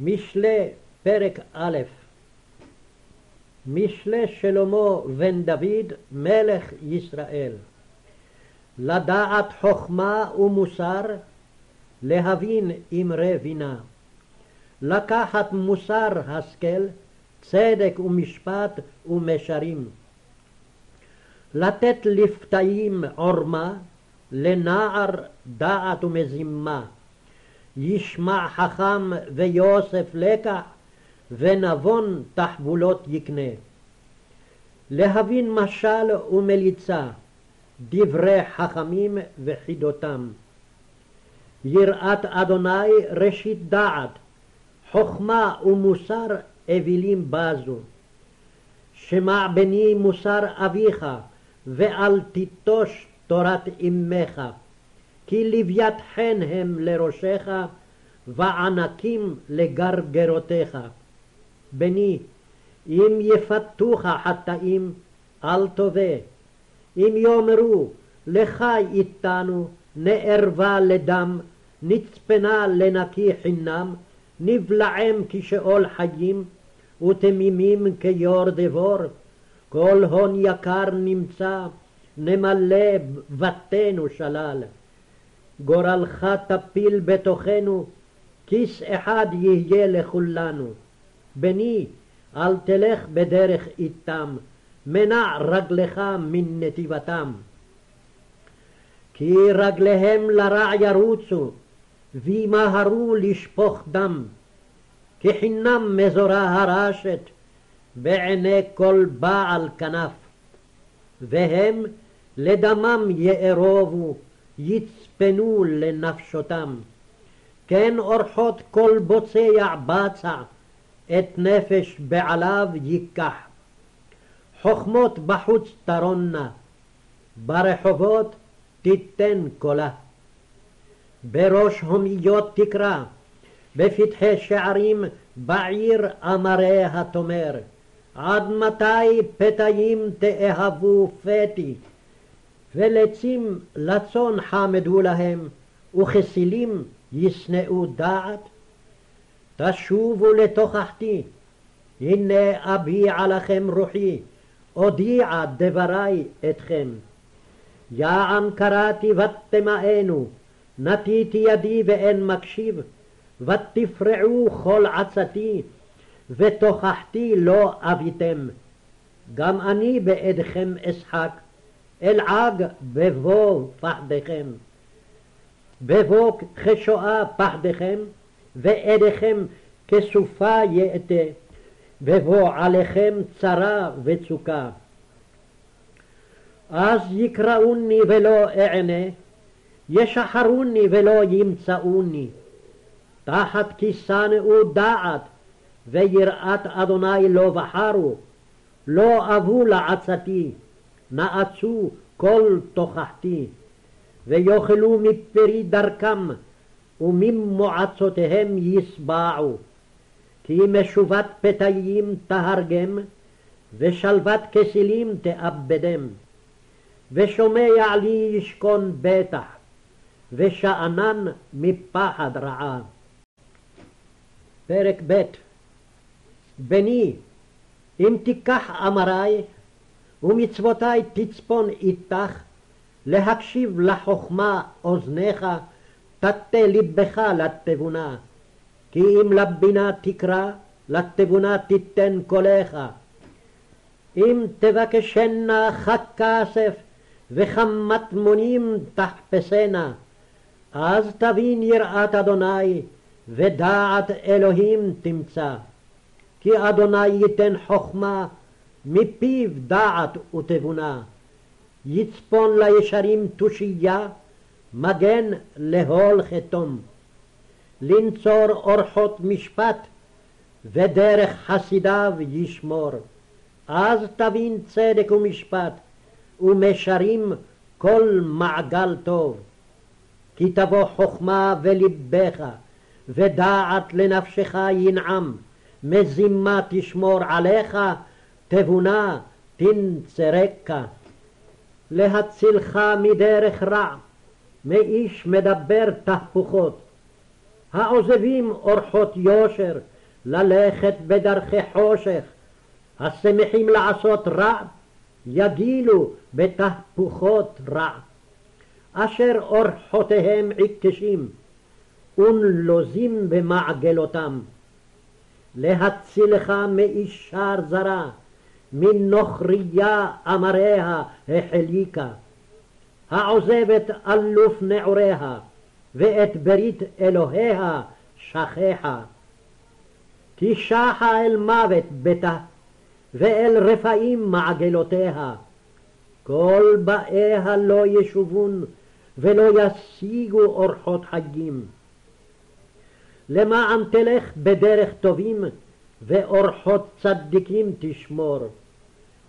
משלי, פרק א' משלי שלמה בן דוד, מלך ישראל. לדעת חכמה ומוסר, להבין אמרי בינה. לקחת מוסר השכל, צדק ומשפט ומשרים. לתת לפתאים עורמה, לנער דעת ומזימה. ישמע חכם ויוסף לקח, ונבון תחבולות יקנה. להבין משל ומליצה, דברי חכמים וחידותם. יראת אדוני ראשית דעת, חכמה ומוסר אווילים בזו. שמע בני מוסר אביך, ואל תיטוש תורת אמך. כי לוויית חן הם לראשך, וענקים לגרגרותיך. בני, אם יפתוך חטאים, אל תובא. אם יאמרו, לך איתנו, נערבה לדם, נצפנה לנקי חינם, נבלעם כשאול חיים, ותמימים כיור דבור. כל הון יקר נמצא, נמלא בתינו שלל. גורלך תפיל בתוכנו, כיס אחד יהיה לכולנו. בני, אל תלך בדרך איתם, מנע רגלך מן נתיבתם. כי רגליהם לרע ירוצו, וימהרו לשפוך דם. כי חינם מזורה הרשת בעיני כל בעל כנף. והם לדמם יארובו, יצפנו לנפשותם. כן אורחות כל בוצע בצע, את נפש בעליו ייקח. חכמות בחוץ תרונה, ברחובות תיתן קולה. בראש הומיות תקרא, בפתחי שערים בעיר אמריה תאמר, עד מתי פתאים תאהבו פתי? ולצים לצון חמדו להם, וכסילים ישנאו דעת? תשובו לתוכחתי, הנה אביע לכם רוחי, אודיע דברי אתכם. יען קראתי ותמאנו, נטיתי ידי ואין מקשיב, ותפרעו כל עצתי, ותוכחתי לא אביתם. גם אני בעדכם אשחק, אלעג בבוא פחדכם. בבוא כשואה פחדכם, ועדיכם כסופה יאטה, ובוא עליכם צרה וצוקה. אז יקראוני ולא אענה, ישחרוני ולא ימצאוני. תחת כי שנאו דעת, ויראת אדוני לא בחרו, לא אבו לעצתי, נאצו כל תוכחתי, ויאכלו מפרי דרכם, וממועצותיהם ישבעו. כי משובת פתאים תהרגם, ושלוות כסילים תאבדם. ושומע לי ישכון בטח, ושאנן מפחד רעה. פרק ב' בני, אם תיקח אמרי, ומצוותי תצפון איתך, להקשיב לחכמה אוזניך, תטה לבך לתבונה. כי אם לבינה תקרא, לתבונה תיתן קולך. אם תבקשנה חק כסף, וכמטמונים תחפשנה, אז תבין יראת אדוני, ודעת אלוהים תמצא. כי אדוני ייתן חכמה, מפיו דעת ותבונה. יצפון לישרים תושייה, מגן להול חתום. לנצור אורחות משפט, ודרך חסידיו ישמור. אז תבין צדק ומשפט, ומשרים כל מעגל טוב. כי תבוא חכמה ולבך, ודעת לנפשך ינעם, מזימה תשמור עליך, תבונה תנצרקה. להצילך מדרך רע, מאיש מדבר תהפוכות. העוזבים אורחות יושר, ללכת בדרכי חושך, השמחים לעשות רע, יגילו בתהפוכות רע. אשר אורחותיהם עיקשים, ונלוזים במעגלותם. להצילך מאישר זרה, מנוכריה אמריה החליקה. העוזבת אלוף נעוריה, ואת ברית אלוהיה שכחה. כי שחה אל מוות ביתה, ואל רפאים מעגלותיה. כל באיה לא ישובון, ולא ישיגו אורחות חגים. למען תלך בדרך טובים, ואורחות צדיקים תשמור.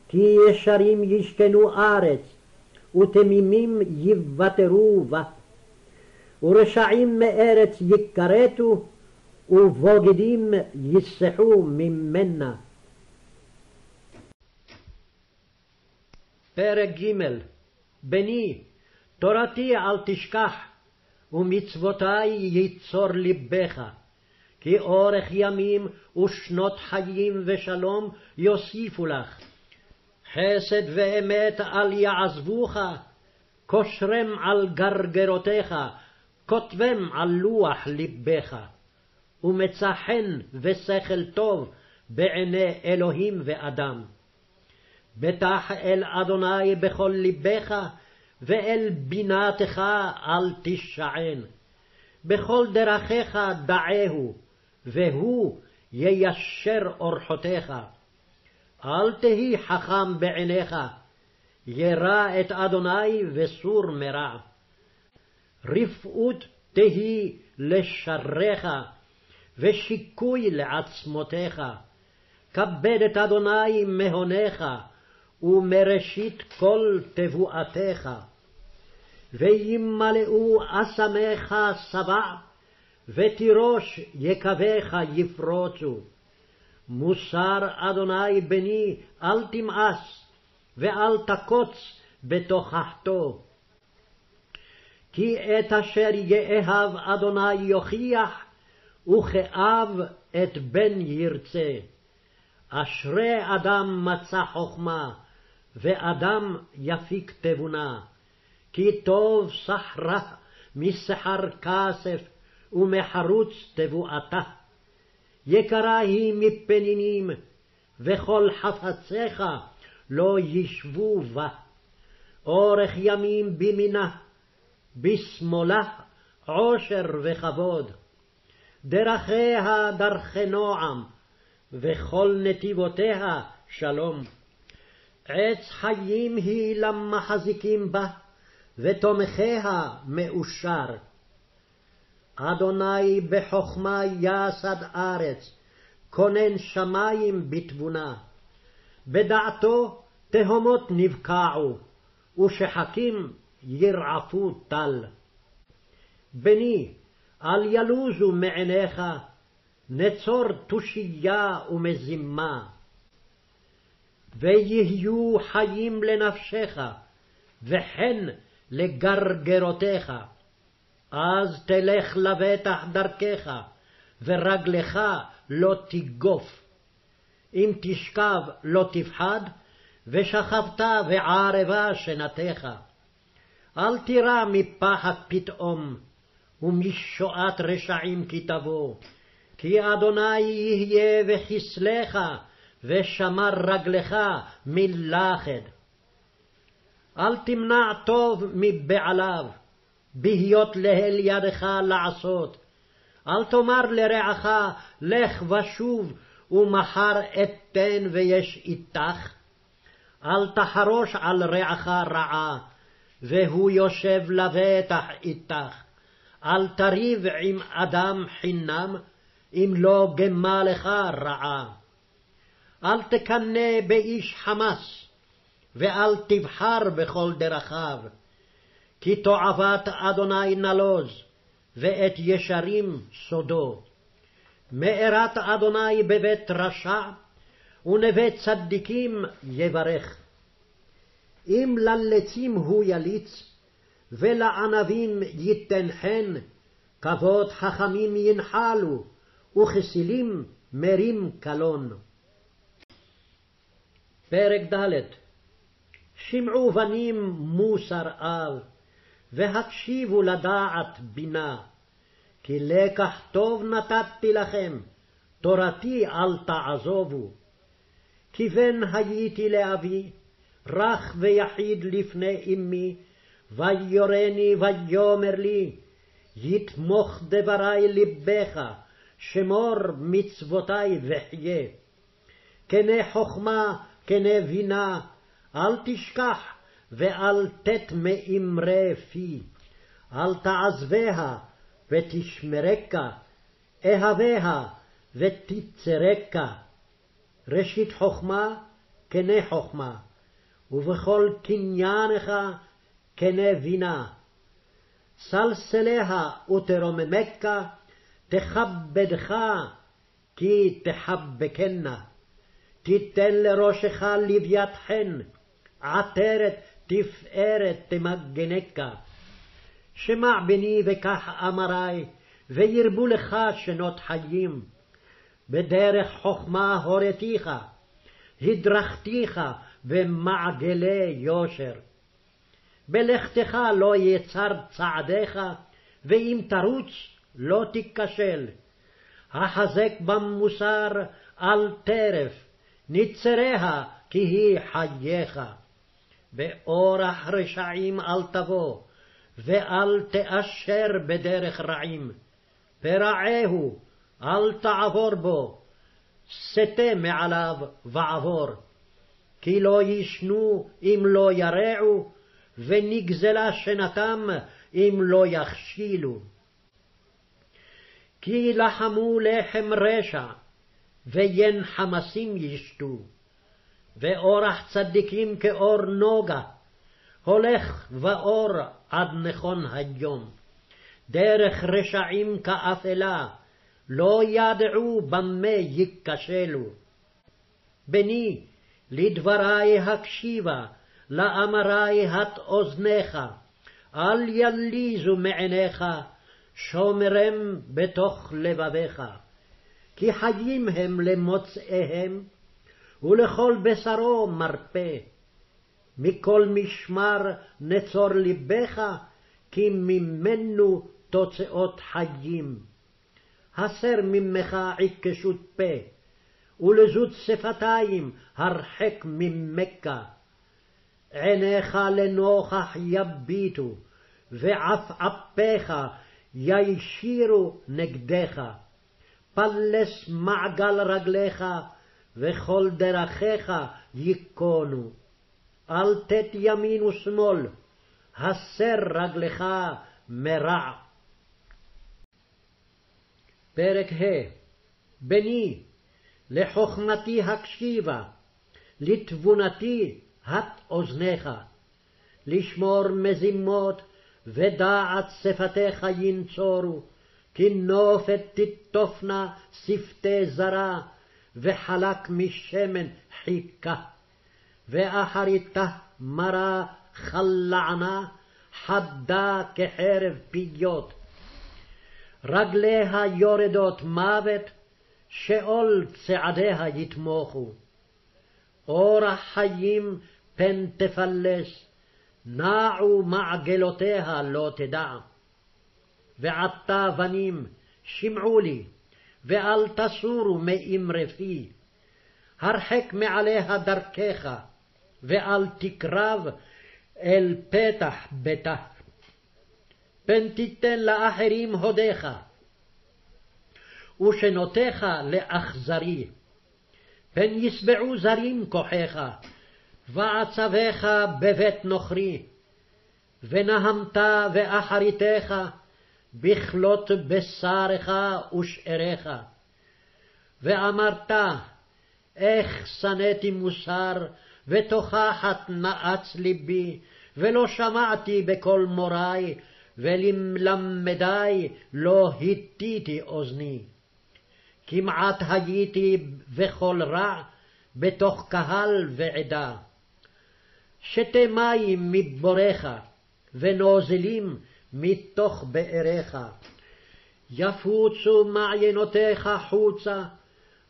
כי ישרים ישכנו ארץ, ותמימים יוותרו בה. ורשעים מארץ יכרתו, ובוגדים יסחו ממנה. פרק ג' בני, תורתי אל תשכח, ומצוותי ייצור לבך. כי אורך ימים ושנות חיים ושלום יוסיפו לך. חסד ואמת אל יעזבוך, קושרם על גרגרותיך, כותבם על לוח לבך. ומצא חן ושכל טוב בעיני אלוהים ואדם. בטח אל אדוני בכל לבך, ואל בינתך אל תשען. בכל דרכיך דעהו, והוא יישר אורחותיך. אל תהי חכם בעיניך, ירא את אדוני וסור מרע. רפאות תהי לשריך, ושיקוי לעצמותיך. כבד את אדוני מהונך, ומראשית כל תבואתך. וימלאו אסמך שבע, ותירוש יקביך יפרוצו. מוסר אדוני בני אל תמאס, ואל תקוץ בתוכחתו. כי את אשר יאהב אדוני יוכיח, וכאב את בן ירצה. אשרי אדם מצא חכמה, ואדם יפיק תבונה. כי טוב סחרה מסחר כסף, ומחרוץ תבואתה. יקרה היא מפנינים, וכל חפציך לא ישבו בה. אורך ימים בימינה, בשמאלה עושר וכבוד. דרכיה דרכי נועם, וכל נתיבותיה שלום. עץ חיים היא למחזיקים בה, ותומכיה מאושר. אדוני בחכמה יסד ארץ, כונן שמים בתבונה. בדעתו תהומות נבקעו, ושחקים ירעפו טל. בני, אל ילוזו מעיניך, נצור תושייה ומזימה. ויהיו חיים לנפשך, וכן לגרגרותיך. אז תלך לבטח דרכך, ורגלך לא תגוף. אם תשכב לא תפחד, ושכבת וערבה שנתך. אל תירא מפחד פתאום, ומשועת רשעים כי תבוא. כי אדוני יהיה וכסלך, ושמר רגלך מלכד. אל תמנע טוב מבעליו, בהיות לאל ידך לעשות. אל תאמר לרעך, לך ושוב, ומחר אתן ויש איתך. אל תחרוש על רעך רעה, והוא יושב לבטח איתך. אל תריב עם אדם חינם, אם לא גמה לך רעה. אל תקנא באיש חמס, ואל תבחר בכל דרכיו, כי תועבת אדוני נלוז, ואת ישרים סודו. מארת אדוני בבית רשע, ונווה צדיקים יברך. אם ללצים הוא יליץ, ולענבים ייתן חן, כבוד חכמים ינחלו, וכסילים מרים קלון. פרק ד' שמעו בנים מוסר אב, והקשיבו לדעת בינה, כי לקח טוב נתתי לכם, תורתי אל תעזובו. כי בן הייתי לאבי, רך ויחיד לפני אמי, ויורני ויאמר לי, יתמוך דברי לבך, שמור מצוותי וחיה. כנה חכמה, כנה בינה, אל תשכח ואל תת מאמרי פי. אל תעזביה ותשמרקה, אהביה ותצרקה. ראשית חכמה, כנה חכמה, ובכל קניינך כנה בינה. סלסליה ותרוממך, תכבדך, כי תחבקנה. תיתן לראשך לוויית חן, עטרת תפארת תמגנקה. שמע בני וקח אמרי, וירבו לך שנות חיים. בדרך חכמה הורתיך, הדרכתיך במעגלי יושר. בלכתך לא יצר צעדיך, ואם תרוץ לא תיכשל. החזק במוסר אל טרף, נצריה כי היא חייך. באורח רשעים אל תבוא, ואל תאשר בדרך רעים. פרעהו, אל תעבור בו, סטה מעליו ועבור. כי לא ישנו אם לא ירעו, ונגזלה שנתם אם לא יכשילו. כי לחמו לחם רשע, ויין חמסים ישתו, ואורח צדיקים כאור נוגה, הולך ואור עד נכון היום. דרך רשעים כאפלה, לא ידעו במה ייכשלו. בני, לדברי הקשיבה, לאמרי הט אוזניך, אל יליזו מעיניך, שומרם בתוך לבביך. כי חיים הם למוצאיהם, ולכל בשרו מרפא. מכל משמר נצור לבך, כי ממנו תוצאות חיים. הסר ממך עיקשות פה, ולזות שפתיים הרחק ממכה. עיניך לנוכח יביטו, ועפעפיך ישירו נגדך. פלס מעגל רגליך, וכל דרכיך ייכונו. אל תת ימין ושמאל, הסר רגלך מרע. פרק ה' בני, לחכמתי הקשיבה, לתבונתי הט אוזניך, לשמור מזימות ודעת שפתיך ינצורו, כי נופת תטופנה שפתי זרה, וחלק משמן חיכה. ואחריתה מרה חלענה, חדה כחרב פיות. רגליה יורדות מוות, שאול צעדיה יתמוכו. אורח חיים פן תפלס, נעו מעגלותיה לא תדע. ועתה בנים, שמעו לי, ואל תסורו מאמרי פי. הרחק מעליה דרכך, ואל תקרב אל פתח ביתה. פן תיתן לאחרים הודיך, ושנותיך לאכזרי. פן ישבעו זרים כוחך, ועצביך בבית נוכרי. ונהמת ואחריתך, בכלות בשרך ושאריך. ואמרת, איך שנאתי מוסר, ותוכחת נאץ ליבי, ולא שמעתי בקול מורי, ולמלמדי לא הטיתי אוזני. כמעט הייתי בכל רע, בתוך קהל ועדה. שתה מים מבורך, ונוזלים מתוך באריך, יפוצו מעיינותיך חוצה,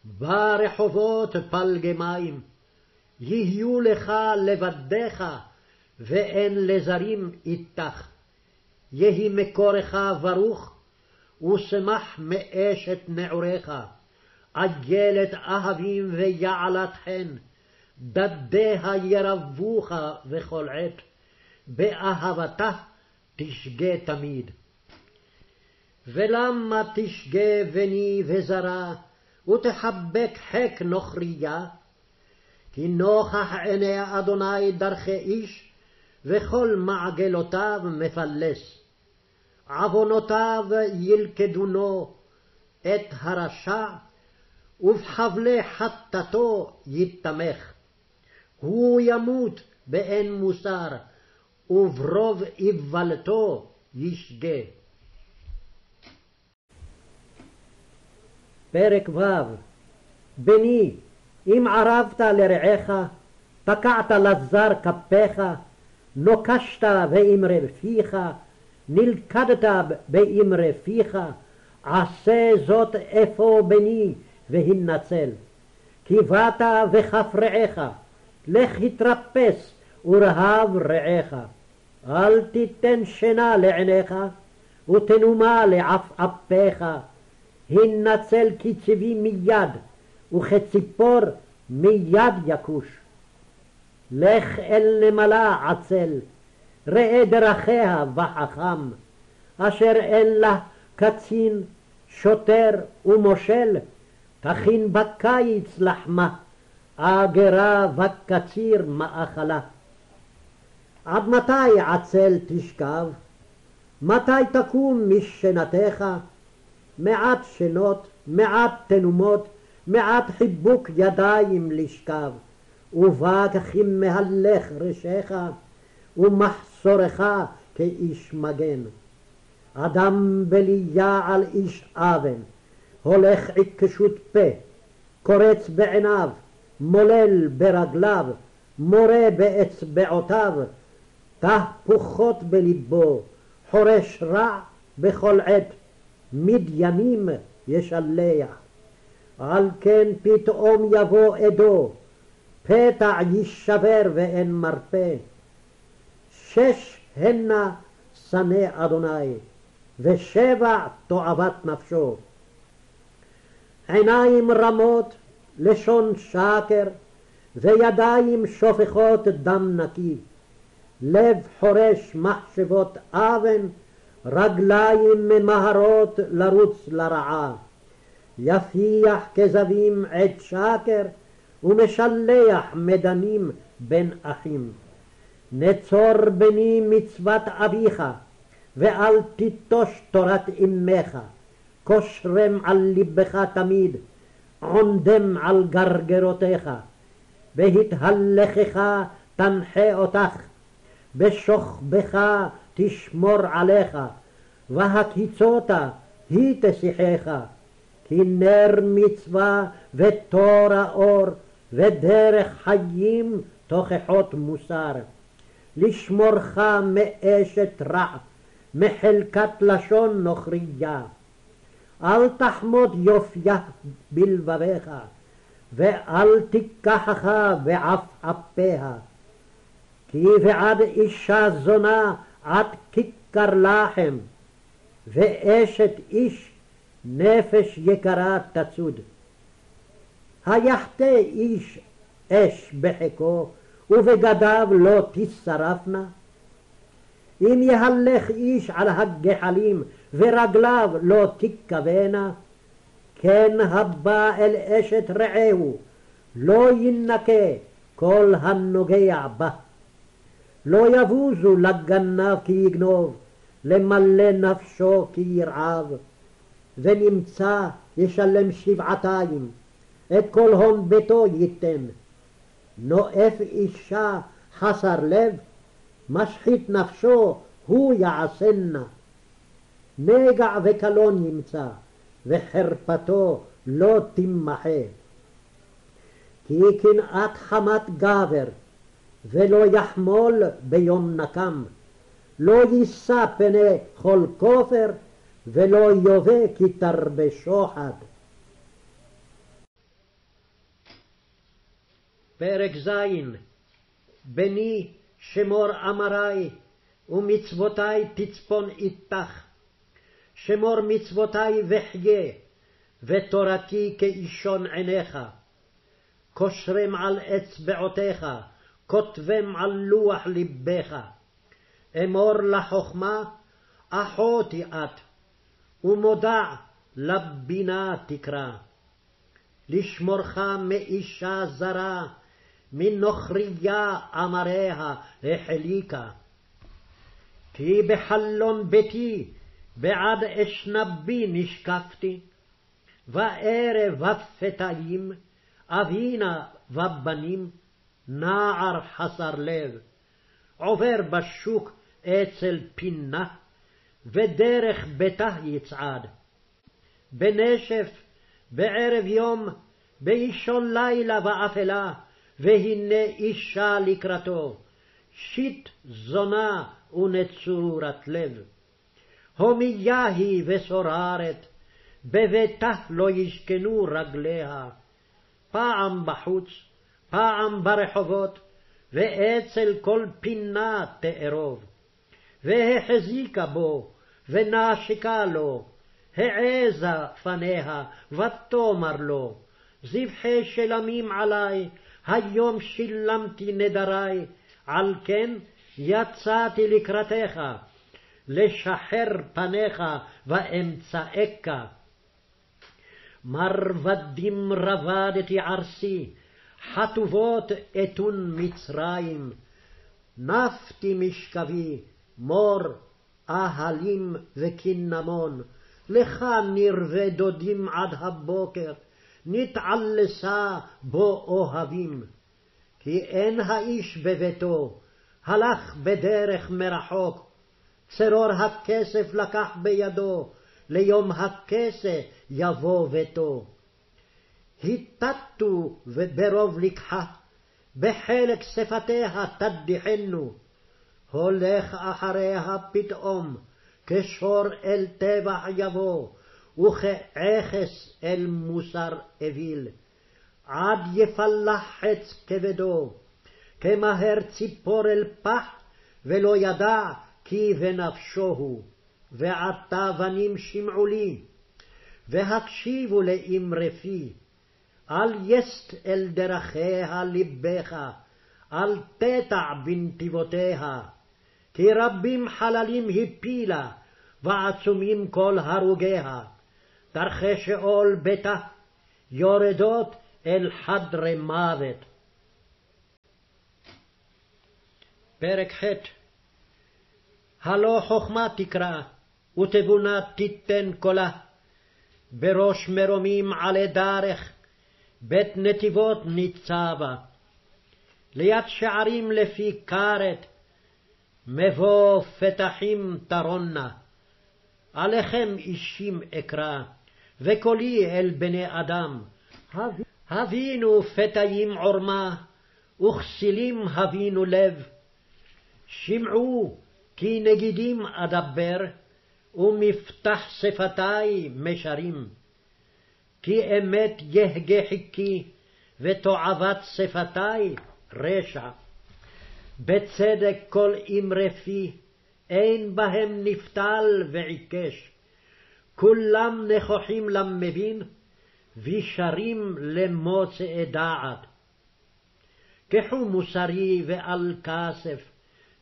ברחובות פלגי מים. יהיו לך לבדיך, ואין לזרים איתך. יהי מקורך ברוך, ושמח מאשת נעוריך. עגלת אהבים ויעלת חן, דדיה ירבוך בכל עת, באהבתה תשגה תמיד. ולמה תשגה בני וזרה, ותחבק חק נוכריה? כי נוכח עיני אדוני דרכי איש, וכל מעגלותיו מפלס. עוונותיו ילכדונו את הרשע, ובחבלי חטאתו יתמך. הוא ימות באין מוסר, וברוב איוולתו ישגה. פרק ו' בני, אם ערבת לרעך, תקעת לזר כפיך, נוקשת באמרי פיך, נלכדת באמרי פיך, עשה זאת אפוא בני, והנצל. כי באת וכף רעך, לך התרפס ורהב רעך. אל תיתן שינה לעיניך, ותנומה לעפעפיך. הנצל כצבי מיד, וכציפור מיד יכוש. לך אל נמלה עצל, ראה דרכיה וחכם, אשר אין לה קצין, שוטר ומושל, תכין בקיץ לחמה, אגרה וקציר מאכלה. עד מתי עצל תשכב? מתי תקום משנתך? מעט שנות, מעט תנומות, מעט חיבוק ידיים לשכב, ובא ככים מהלך ראשיך, ומחסורך כאיש מגן. אדם בליה על איש אבן, הולך עיקשות פה, קורץ בעיניו, מולל ברגליו, מורה באצבעותיו, תהפוכות בלבו, חורש רע בכל עת, מדיינים ישלח. על כן פתאום יבוא עדו, פתע יישבר ואין מרפא. שש הנה שנא אדוני, ושבע תועבת נפשו. עיניים רמות, לשון שקר, וידיים שופכות דם נקי. לב חורש מחשבות אבן, רגליים ממהרות לרוץ לרעה. יפיח כזבים עת שקר, ומשלח מדנים בין אחים. נצור בני מצוות אביך, ואל תיטוש תורת אמך. כושרם על לבך תמיד, עונדם על גרגרותיך. בהתהלכך תנחה אותך, בשוכבך תשמור עליך, והקיצותה היא תשיחך. כי נר מצווה ותור האור, ודרך חיים תוכחות מוסר. לשמורך מאשת רע, מחלקת לשון נוכריה. אל תחמוד יופיה בלבביך, ואל תיקחך בעפעפיה. כי בעד אישה זונה עד כיכר לחם, ואשת איש נפש יקרה תצוד. היחטא איש אש בחיקו, ובגדיו לא תשרפנה? אם יהלך איש על הגחלים ורגליו לא תכבנה, כן הבא אל אשת רעהו, לא ינקה כל הנוגע בה. לא יבוזו לגנב כי יגנוב, למלא נפשו כי ירעב, ונמצא ישלם שבעתיים, את כל הון ביתו ייתן. נואף אישה חסר לב, משחית נפשו הוא יעשנה. נגע וקלון ימצא, וחרפתו לא תמחה. כי קנאת חמת גבר, ולא יחמול ביום נקם. לא יישא פני כל כופר, ולא יובא כי תרבה שוחד. פרק ז' בני שמור אמרי ומצוותי תצפון איתך. שמור מצוותי וחיה, ותורתי כאישון עיניך. קושרם על אצבעותיך, כותבם על לוח לבך. אמור לחכמה, אחותי את, ומודע לבינה תקרא. לשמורך מאישה זרה, מנוכריה אמריה החליקה. כי בחלון ביתי בעד אשנבי נשקפתי, וערב ופתאים, אבינה ובנים, נער חסר לב, עובר בשוק אצל פינה, ודרך ביתה יצעד. בנשף, בערב יום, באישון לילה ואפלה, והנה אישה לקראתו, שיט זונה ונצורת לב. הומיה היא וסוררת, בביתה לא ישכנו רגליה. פעם בחוץ, פעם ברחובות, ואצל כל פינה תארוב. והחזיקה בו, ונשקה לו, העזה פניה, ותאמר לו, זבחי שלמים עלי, היום שילמתי נדרי, על כן יצאתי לקראתך, לשחר פניך ואמצאך. מרבדים רבדתי ערסי, חטובות אתון מצרים. נפתי משכבי, מור, אהלים וקינמון, לך נרווה דודים עד הבוקר, נתעלסה בו אוהבים. כי אין האיש בביתו, הלך בדרך מרחוק, צרור הכסף לקח בידו, ליום הכסה יבוא ביתו. היטטו וברוב לקחה, בחלק שפתיה תדיחנו, הולך אחריה פתאום, כשור אל טבח יבוא, וכעכס אל מוסר אוויל. עד יפלח חץ כבדו, כמהר ציפור אל פח, ולא ידע כי בנפשו הוא. ועתה בנים שמעו לי, והקשיבו לאמרי פי. אל יסט אל דרכיה לבך, אל תטע בנתיבותיה. כי רבים חללים הפילה, ועצומים כל הרוגיה. דרכי שאול ביתה, יורדות אל חדרי מוות. פרק ח' הלא חכמה תקרא, ותבונה תיתן קולה. בראש מרומים עלי דרך, בית נתיבות ניצבה. ליד שערים לפי כרת, מבוא פתחים תרונה. עליכם אישים אקרא, וקולי אל בני אדם. הבינו פתאים עורמה, וכסילים הבינו לב. שמעו כי נגידים אדבר, ומפתח שפתי משרים. כי אמת יהגה חיקי, ותועבת שפתי רשע. בצדק כל אמרי פי, אין בהם נפתל ועיקש. כולם נכוחים למבין, וישרים למוצאי דעת. קחו מוסרי ועל כסף,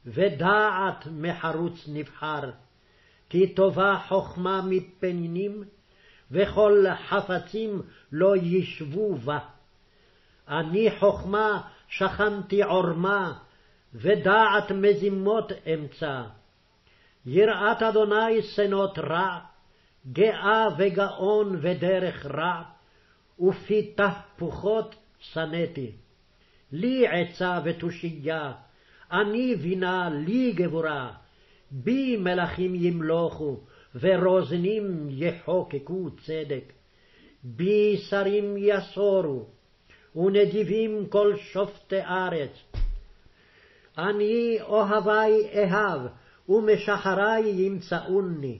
ודעת מחרוץ נבחר, כי טובה חכמה מפנינים, וכל חפצים לא ישבו בה. אני חכמה שכנתי עורמה, ודעת מזימות אמצא. יראת אדוני שנות רע, גאה וגאון ודרך רע, ופי תהפוכות שנאתי. לי עצה ותושייה, אני בינה לי גבורה, בי מלכים ימלוכו, ורוזנים יחוקקו צדק. בי שרים יסורו, ונדיבים כל שופטי ארץ. אני אוהבי אהב, ומשחרי ימצאוני.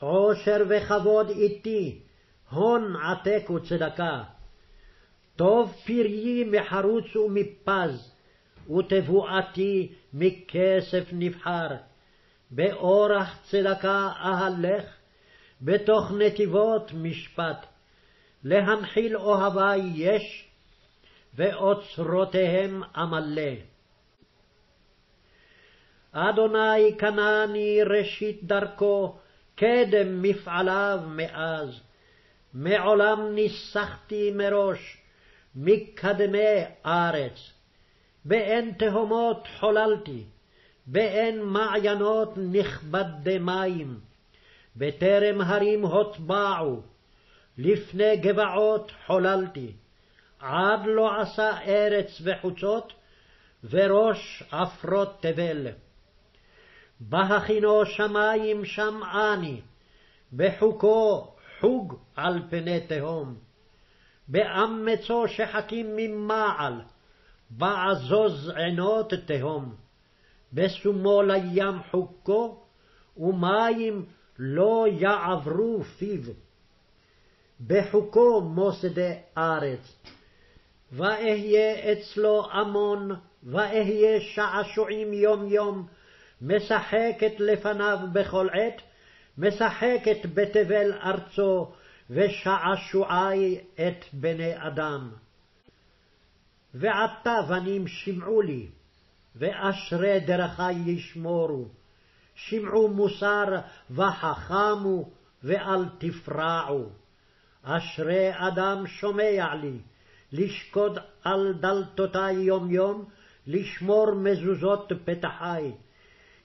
עושר וכבוד איתי, הון עתק וצדקה. טוב פריי מחרוץ ומפז, ותבואתי מכסף נבחר. באורח צדקה אהלך, בתוך נתיבות משפט. להנחיל אוהבי יש, ואוצרותיהם עמלא. אדוני קנני ראשית דרכו, קדם מפעליו מאז. מעולם ניסחתי מראש, מקדמי ארץ. באין תהומות חוללתי, באין מעיינות נכבדי מים. בטרם הרים הוטבעו, לפני גבעות חוללתי. עד לא עשה ארץ וחוצות, וראש עפרות תבל. בהכינו שמים שמעני, בחוקו חוג על פני תהום. באמצו שחקים ממעל, בעזוז עינות תהום. בשומו לים חוקו, ומים לא יעברו פיו. בחוקו מוסדי ארץ. ואהיה אצלו עמון, ואהיה שעשועים יום יום, משחקת לפניו בכל עת, משחקת בתבל ארצו, ושעשועי את בני אדם. ועתה בנים שמעו לי, ואשרי דרכי ישמורו. שמעו מוסר וחכמו, ואל תפרעו. אשרי אדם שומע לי, לשקוד על דלתותי יום יום, לשמור מזוזות פתחי.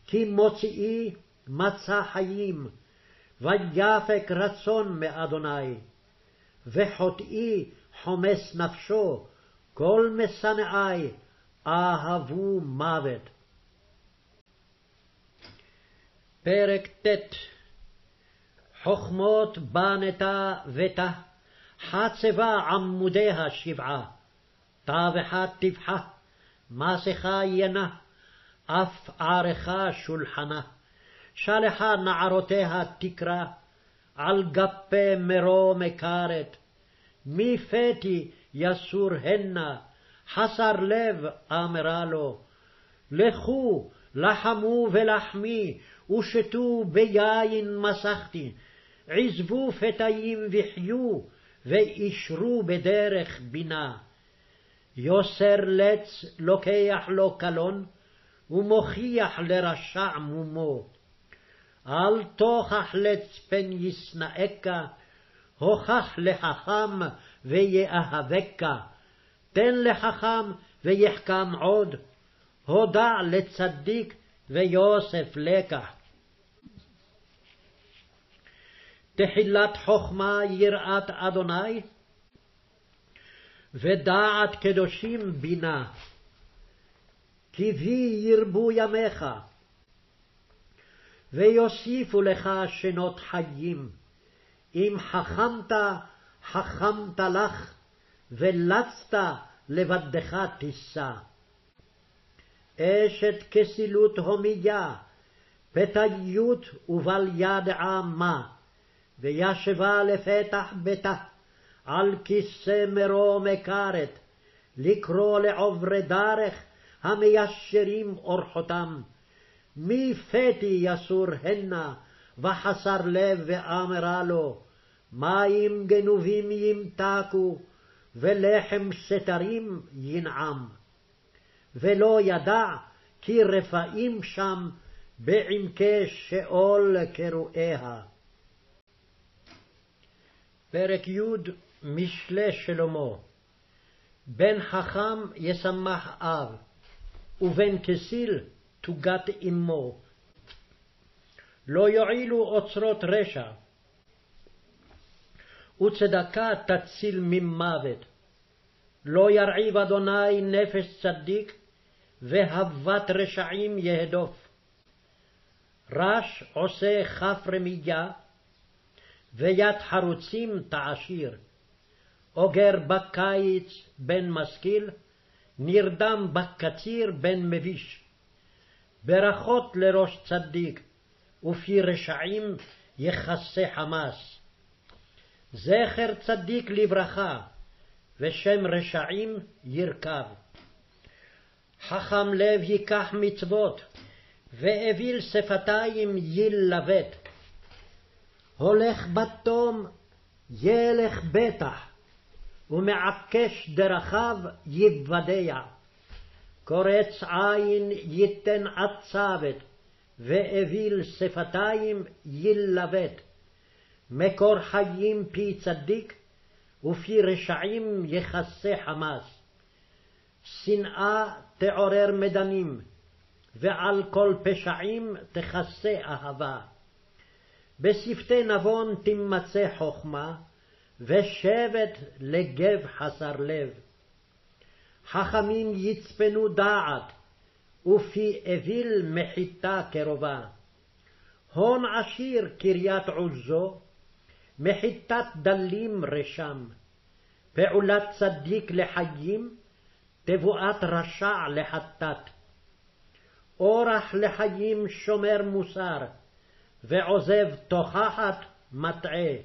כי מוציאי מצא חיים, ויפק רצון מאדוני. וחוטאי חומס נפשו, כל משנאי אהבו מוות. פרק ט' חכמות בנתה ותא, חצבה עמודיה שבעה, תאווחה טבחה, מסכה ינה, אף ערכה שולחנה. שלחה נערותיה תקרא, על גפי מרו מקרת. מפתי יסור הנה, חסר לב אמרה לו. לכו, לחמו ולחמי, ושתו ביין מסכתי. עזבו פתאים וחיו, ואישרו בדרך בינה. יוסר לץ לוקח לו קלון, ומוכיח לרשע מומו. אל תוכח לץ פן ישנאך, הוכח לחכם ויאהבך. תן לחכם ויחכם עוד, הודע לצדיק ויוסף לקח. תחילת חכמה יראת אדוני, ודעת קדושים בינה. כי בי ירבו ימיך, ויוסיפו לך שנות חיים. אם חכמת, חכמת לך, ולצת לבדך תישא. אשת כסילות הומיה, פתאיות ובל ידעה מה. וישבה לפתח ביתה, על כיסא מרו מקרת, לקרוא לעוברי דרך המיישרים אורחותם. מי פתי יסור הנה, וחסר לב ואמרה לו, מים גנובים ימתקו, ולחם סתרים ינעם. ולא ידע כי רפאים שם בעמקי שאול קרואיה. פרק י' משלי שלמה בן חכם ישמח אב, ובן כסיל תוגת אמו. לא יועילו אוצרות רשע, וצדקה תציל ממוות. לא ירעיב אדוני נפש צדיק, והבת רשעים יהדוף. רש עושה כף רמייה, ויד חרוצים תעשיר. אוגר בקיץ בן משכיל, נרדם בקציר בן מביש. ברכות לראש צדיק, ופי רשעים יכסה חמס. זכר צדיק לברכה, ושם רשעים ירכב. חכם לב ייקח מצוות, ואוויל שפתיים ילבט. הולך בתום ילך בטח, ומעקש דרכיו יוודע. קורץ עין ייתן עצבת, ואוויל שפתיים ילבט. מקור חיים פי צדיק, ופי רשעים יכסה חמס. שנאה תעורר מדנים, ועל כל פשעים תכסה אהבה. בשפתי נבון תימצא חכמה, ושבט לגב חסר לב. חכמים יצפנו דעת, ופי אוויל מחיתה קרובה. הון עשיר קריית עוזו, מחיתת דלים רשם. פעולת צדיק לחיים, תבואת רשע לחטאת. אורח לחיים שומר מוסר, ועוזב תוכחת מטעה.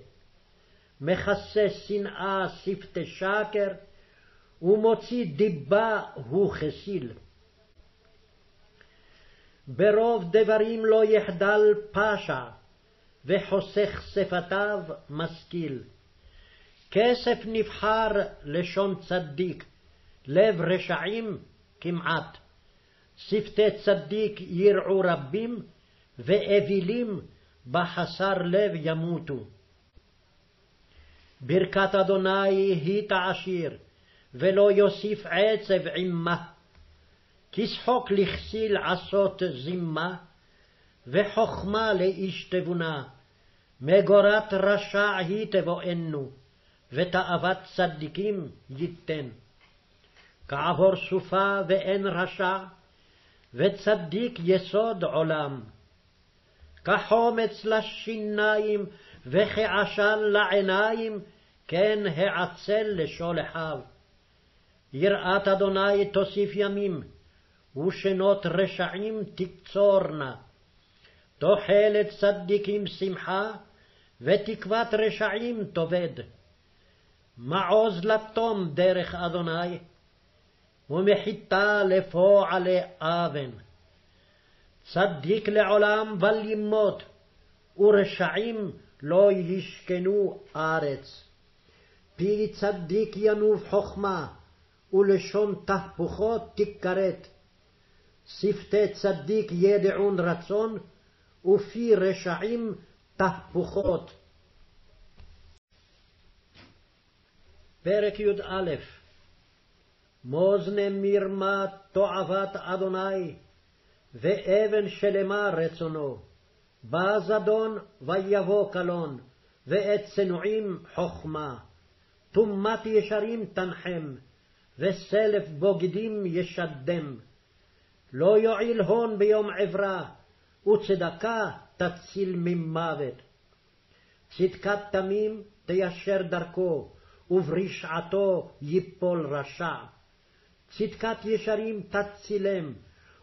מכסה שנאה שפתי שקר, ומוציא דיבה הוא כסיל. ברוב דברים לא יחדל פשע, וחוסך שפתיו משכיל. כסף נבחר לשון צדיק, לב רשעים כמעט. שפתי צדיק ירעו רבים, ואווילים בחסר לב ימותו. ברכת אדוני היא תעשיר, ולא יוסיף עצב עמה. כשחוק לכסיל עשות זימה, וחכמה לאיש תבונה. מגורת רשע היא תבואנו, ותאוות צדיקים ייתן. כעבור סופה ואין רשע, וצדיק יסוד עולם. כחומץ לשיניים וכעשן לעיניים, כן העצל לשולחיו. יראת אדוני תוסיף ימים, ושנות רשעים תקצורנה. תוחלת צדיקים שמחה, ותקוות רשעים תאבד. מעוז לתום דרך אדוני, ומחיתה לפועלי אבן. צדיק לעולם בל ימות, ורשעים לא ישכנו ארץ. פי צדיק ינוב חכמה, ולשון תהפוכות תכרת. שפתי צדיק ידעון רצון, ופי רשעים תהפוכות. פרק י"א מאזני מרמה תועבת אדוני, ואבן שלמה רצונו. בא זדון ויבוא קלון, ואת צנועים חכמה. טומאת ישרים תנחם, וסלף בוגדים ישדם. לא יועיל הון ביום עברה, וצדקה תציל ממוות. צדקת תמים תיישר דרכו, וברשעתו יפול רשע. צדקת ישרים תצילם,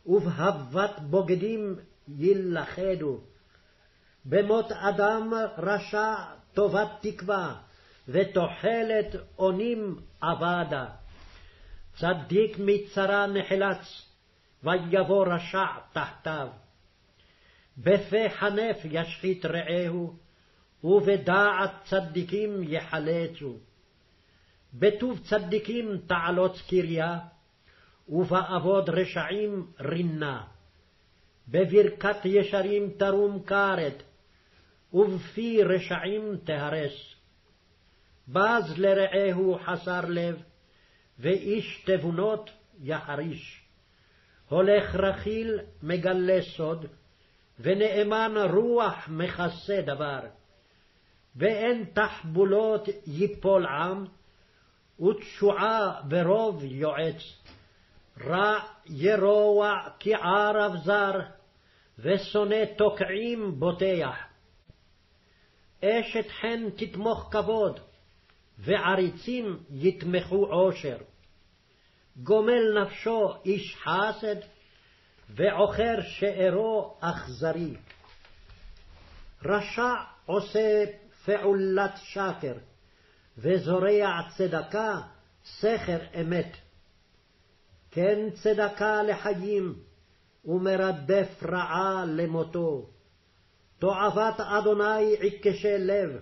ובהבת בוגדים יילכדו. במות אדם רשע טובת תקווה, ותוחלת אונים אבדה. צדיק מצרה נחלץ, ויבוא רשע תחתיו. בפה חנף ישחית רעהו, ובדעת צדיקים יחלצו. בטוב צדיקים תעלוץ קריה, ובאבוד רשעים רינה. בברכת ישרים תרום כרת, ובפי רשעים תהרס. בז לרעהו חסר לב, ואיש תבונות יחריש. הולך רכיל מגלה סוד, ונאמן רוח מכסה דבר. ואין תחבולות יפול עם, ותשועה ברוב יועץ. רע ירוע כערב זר, ושונא תוקעים בוטח. אשת חן תתמוך כבוד, ועריצים יתמכו עושר. גומל נפשו איש חסד, ועוכר שארו אכזרי. רשע עושה פעולת שקר, וזורע צדקה, סכר אמת. כן צדקה לחיים, ומרדף רעה למותו. תועבת אדוני עיקשי לב,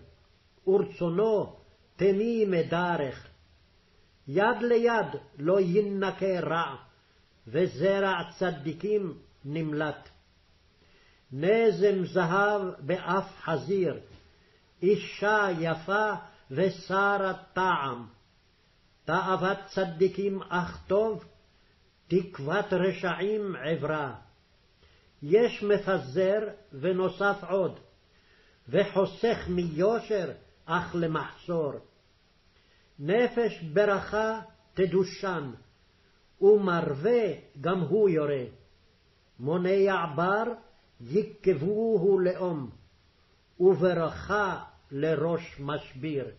ורצונו תמימי דרך. יד ליד לא ינקה רע, וזרע צדיקים נמלט. נזם זהב באף חזיר, אישה יפה ושרה טעם. תאוות צדיקים אך טוב, תקוות רשעים עברה. יש מפזר ונוסף עוד, וחוסך מיושר אך למחסור. נפש ברכה תדושן, ומרווה גם הוא יורה. מונע בר יקבוהו לאום, וברכה לראש משביר.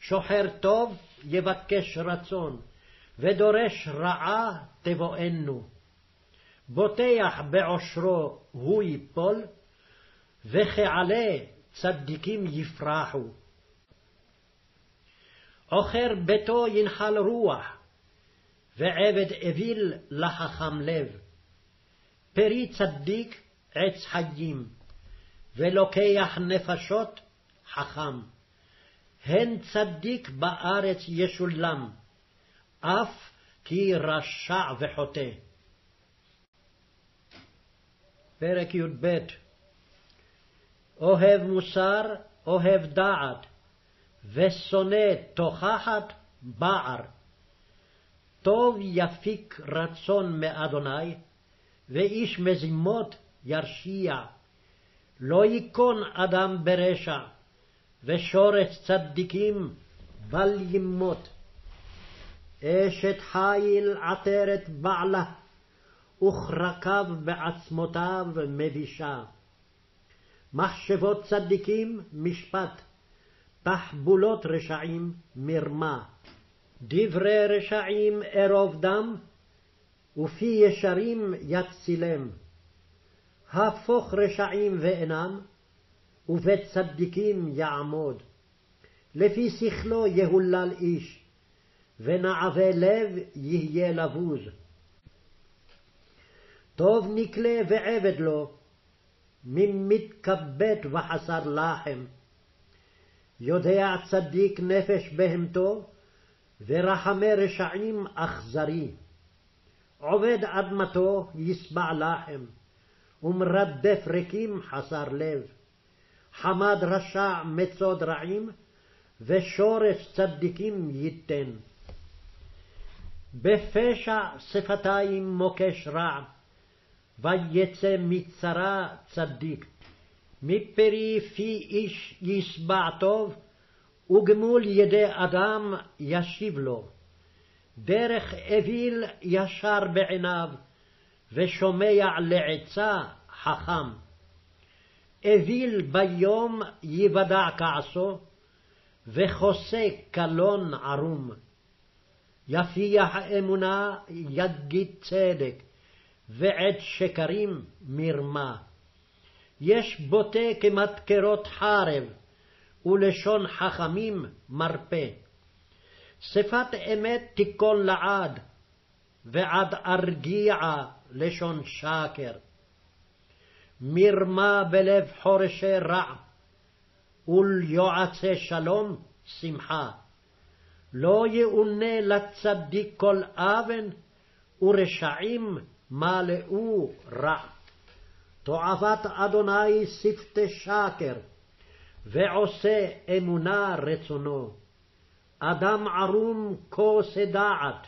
שוחר טוב יבקש רצון, ודורש רעה תבואנו. בוטח בעושרו הוא ייפול, וכעלה צדיקים יפרחו. עוכר ביתו ינחל רוח, ועבד אוויל לחכם לב. פרי צדיק עץ חיים, ולוקח נפשות חכם. הן צדיק בארץ ישולם, אף כי רשע וחוטא. פרק י"ב אוהב מוסר, אוהב דעת, ושונא תוכחת בער. טוב יפיק רצון מאדוני, ואיש מזימות ירשיע. לא ייכון אדם ברשע, ושורש צדיקים בל ימות. אשת חיל עטרת בעלה, וכרקיו בעצמותיו מבישה. מחשבות צדיקים משפט, תחבולות רשעים מרמה. דברי רשעים ארוב דם, ופי ישרים יצילם. הפוך רשעים ואינם, ובית צדיקים יעמוד. לפי שכלו יהולל איש, ונעבי לב יהיה לבוז. טוב נקלה ועבד לו, ממתכבד וחסר לחם. יודע צדיק נפש בהמתו, ורחמי רשעים אכזרי. עובד אדמתו ישבע לחם, ומרדף ריקים חסר לב. חמד רשע מצוד רעים, ושורש צדיקים ייתן. בפשע שפתיים מוקש רע, ויצא מצרה צדיק. מפרי פי איש ישבע טוב, וגמול ידי אדם ישיב לו. דרך אוויל ישר בעיניו, ושומע לעצה חכם. אוויל ביום יוודע כעסו, וחוסה קלון ערום. יפיח אמונה יגיד צדק, ועת שקרים מרמה. יש בוטה כמדקרות חרב, ולשון חכמים מרפא. שפת אמת תיכון לעד, ועד ארגיעה לשון שקר. מרמה בלב חורשי רע, וליועצי שלום שמחה. לא יאונה לצדיק כל אבן, ורשעים מלאו רע. תועבת אדוני שפתי שקר, ועושה אמונה רצונו. אדם ערום כוס דעת,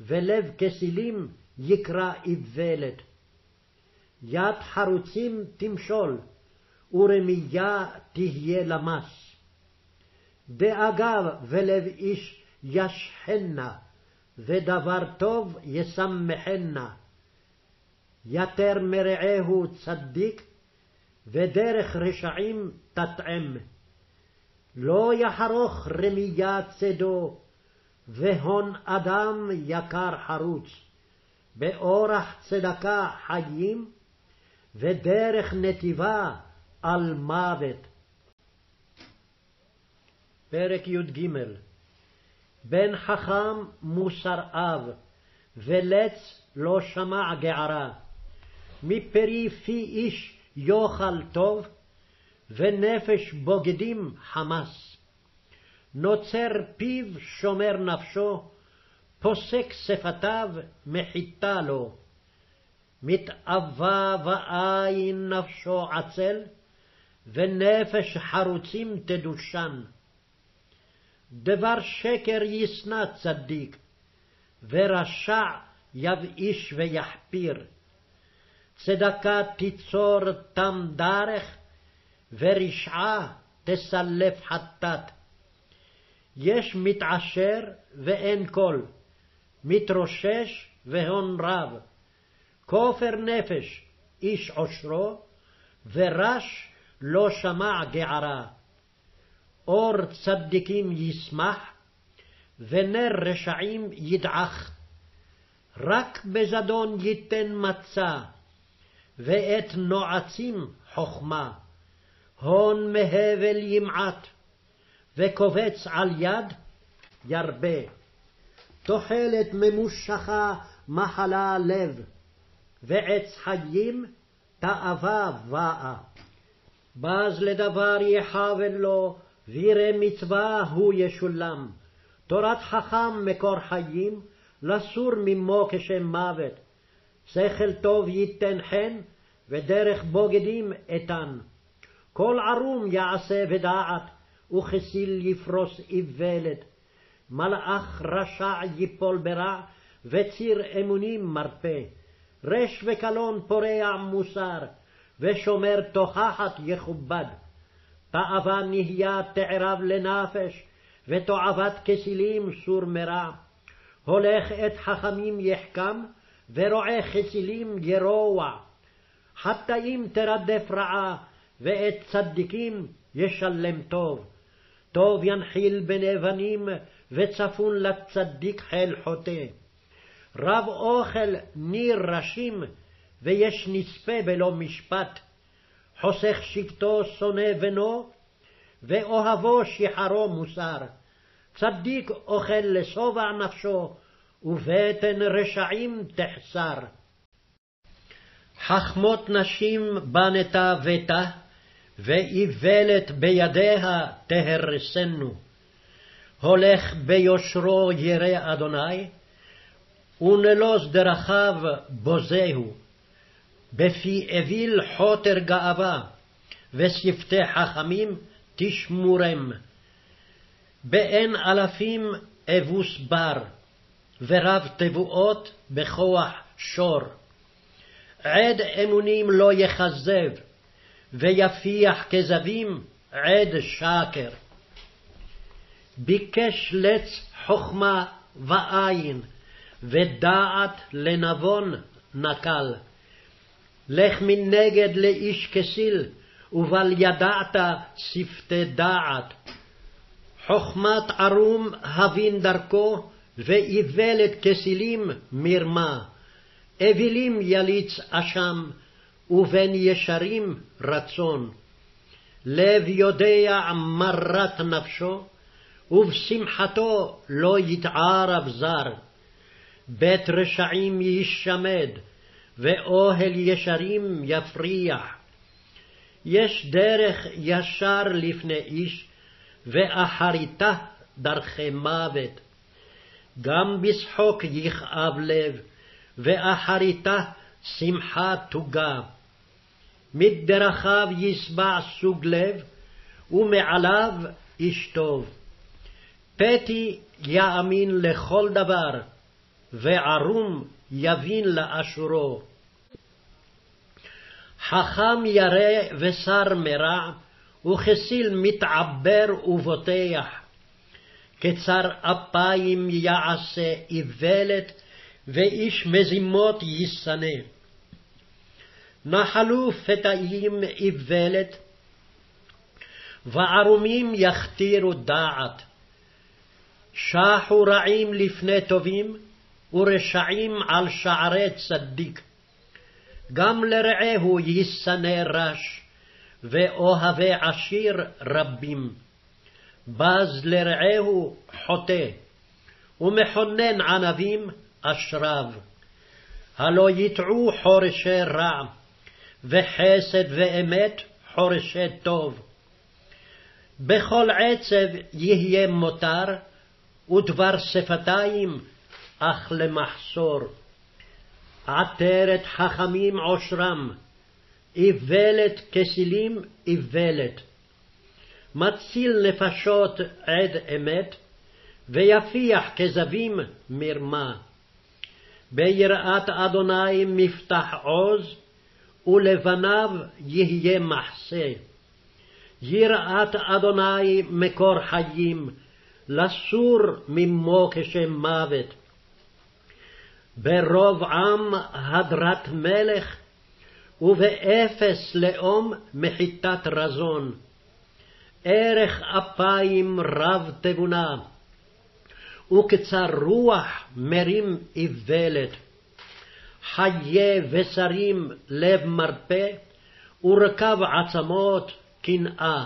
ולב כסילים יקרא איוולת. יד חרוצים תמשול, ורמייה תהיה למס. דאגב ולב איש ישחנה, ודבר טוב ישמחנה. יתר מרעהו צדיק, ודרך רשעים תטעם. לא יחרוך רמייה צדו, והון אדם יקר חרוץ. באורח צדקה חיים, ודרך נתיבה על מוות. פרק י"ג בן חכם מוסר אב, ולץ לא שמע גערה. מפרי פי איש יאכל טוב, ונפש בוגדים חמס. נוצר פיו שומר נפשו, פוסק שפתיו מחיתה לו. מתאווה ואין נפשו עצל, ונפש חרוצים תדושן. דבר שקר ישנא צדיק, ורשע יבאיש ויחפיר. צדקה תיצור תם דרך, ורשעה תסלף חטאת. יש מתעשר ואין קול, מתרושש והון רב. כופר נפש איש עושרו, ורש לא שמע גערה. אור צדיקים ישמח, ונר רשעים ידעך. רק בזדון ייתן מצה, ואת נועצים חכמה. הון מהבל ימעט, וקובץ על יד ירבה. תוחלת ממושכה מחלה לב, ועץ חיים תאווה באה. בז לדבר יחבל לו, וירא מצווה הוא ישולם. תורת חכם מקור חיים, לסור ממו כשם מוות. שכל טוב ייתן חן, ודרך בוגדים איתן. כל ערום יעשה ודעת, וכסיל יפרוס איוולת. מלאך רשע ייפול ברע, וציר אמונים מרפא. רש וקלון פורע מוסר, ושומר תוכחת יכובד. תאווה נהיה תערב לנפש, ותועבת כסילים סור מרע. הולך את חכמים יחכם, ורועה חסילים ירוע. חטאים תרדף רעה, ואת צדיקים ישלם טוב. טוב ינחיל בני בנים, וצפון לצדיק חיל חוטא. רב אוכל ניר ראשים, ויש נספה בלא משפט. חוסך שבטו שונא בנו, ואוהבו שחרו מוסר. צדיק אוכל לשובע נפשו, ובטן רשעים תחסר. חכמות נשים בנתה ביתה, ואיוולת בידיה תהרסנו. הולך ביושרו ירא אדוני, ונלוז דרכיו בוזהו. בפי אוויל חוטר גאווה, ושפתי חכמים תשמורם. באין אלפים אבוס בר, ורב תבואות בכוח שור. עד אמונים לא יכזב, ויפיח כזבים עד שקר. ביקש לץ חכמה ואין, ודעת לנבון נקל. לך מנגד לאיש כסיל, ובל ידעת שפתי דעת. חכמת ערום הבין דרכו, ואיוולת כסילים מרמה. אווילים יליץ אשם, ובין ישרים רצון. לב יודע מרת נפשו, ובשמחתו לא יתערב זר. בית רשעים יישמד, ואוהל ישרים יפריח. יש דרך ישר לפני איש, ואחריתה דרכי מוות. גם בשחוק יכאב לב, ואחריתה שמחה תוגה. מדרכיו ישבע סוג לב, ומעליו איש טוב. פתי יאמין לכל דבר, וערום יבין לאשורו. חכם ירא ושר מרע, וכסיל מתעבר ובוטח. כצר אפיים יעשה איוולת, ואיש מזימות ישנא. נחלו פתאים איוולת, וערומים יכתירו דעת. שחו רעים לפני טובים, ורשעים על שערי צדיק. גם לרעהו ישנא רש, ואוהבי עשיר רבים. בז לרעהו חוטא, ומכונן ענבים אשריו. הלא יטעו חורשי רע, וחסד ואמת חורשי טוב. בכל עצב יהיה מותר, ודבר שפתיים אך למחסור. עטרת חכמים עושרם, איוולת כסילים איוולת. מציל נפשות עד אמת, ויפיח כזבים מרמה. ביראת אדוני מפתח עוז, ולבניו יהיה מחסה. יראת אדוני מקור חיים, לסור ממו כשם מוות. ברוב עם הדרת מלך, ובאפס לאום מחיתת רזון. ערך אפיים רב תבונה, וקצר רוח מרים איוולת. חיי בשרים לב מרפא, ורקב עצמות קנאה.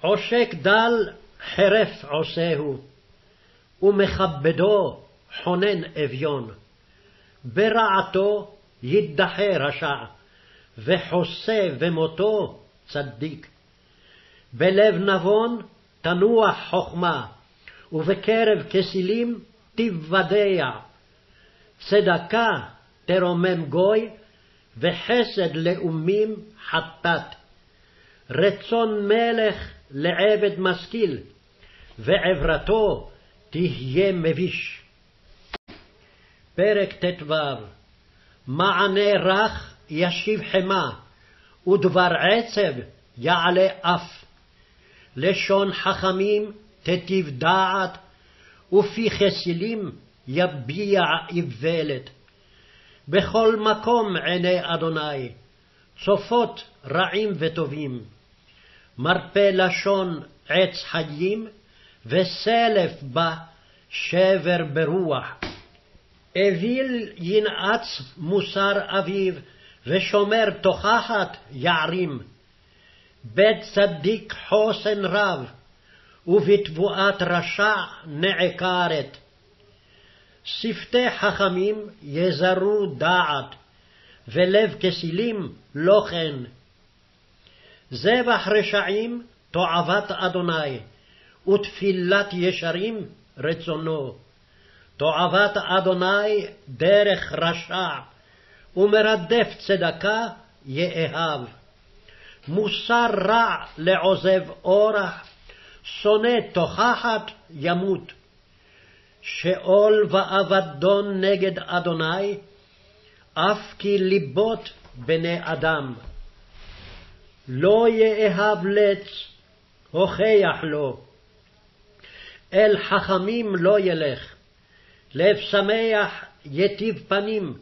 עושק דל חרף עושהו, ומכבדו חונן אביון. ברעתו יידחה רשע, וחוסה במותו צדיק. בלב נבון תנוח חכמה, ובקרב כסילים תיוודע. צדקה תרומם גוי, וחסד לאומים חטאת. רצון מלך לעבד משכיל, ועברתו תהיה מביש. פרק ט"ו מענה רך ישיב חמה, ודבר עצב יעלה אף. לשון חכמים תטיב דעת, ופי חסילים יביע איוולת. בכל מקום עיני אדוני, צופות רעים וטובים. מרפא לשון עץ חיים, וסלף בה שבר ברוח. אוויל ינעץ מוסר אביו, ושומר תוכחת יערים. בית צדיק חוסן רב, ובתבואת רשע נעקרת. שפתי חכמים יזרו דעת, ולב כסילים לא כן. זבח רשעים תועבת אדוני, ותפילת ישרים רצונו. תועבת אדוני דרך רשע, ומרדף צדקה יאהב. מוסר רע לעוזב אורח, שונא תוכחת ימות. שאול ואבדון נגד אדוני, אף כי ליבות בני אדם. לא יאהב לץ, הוכיח לו. אל חכמים לא ילך, לב שמח יטיב פנים,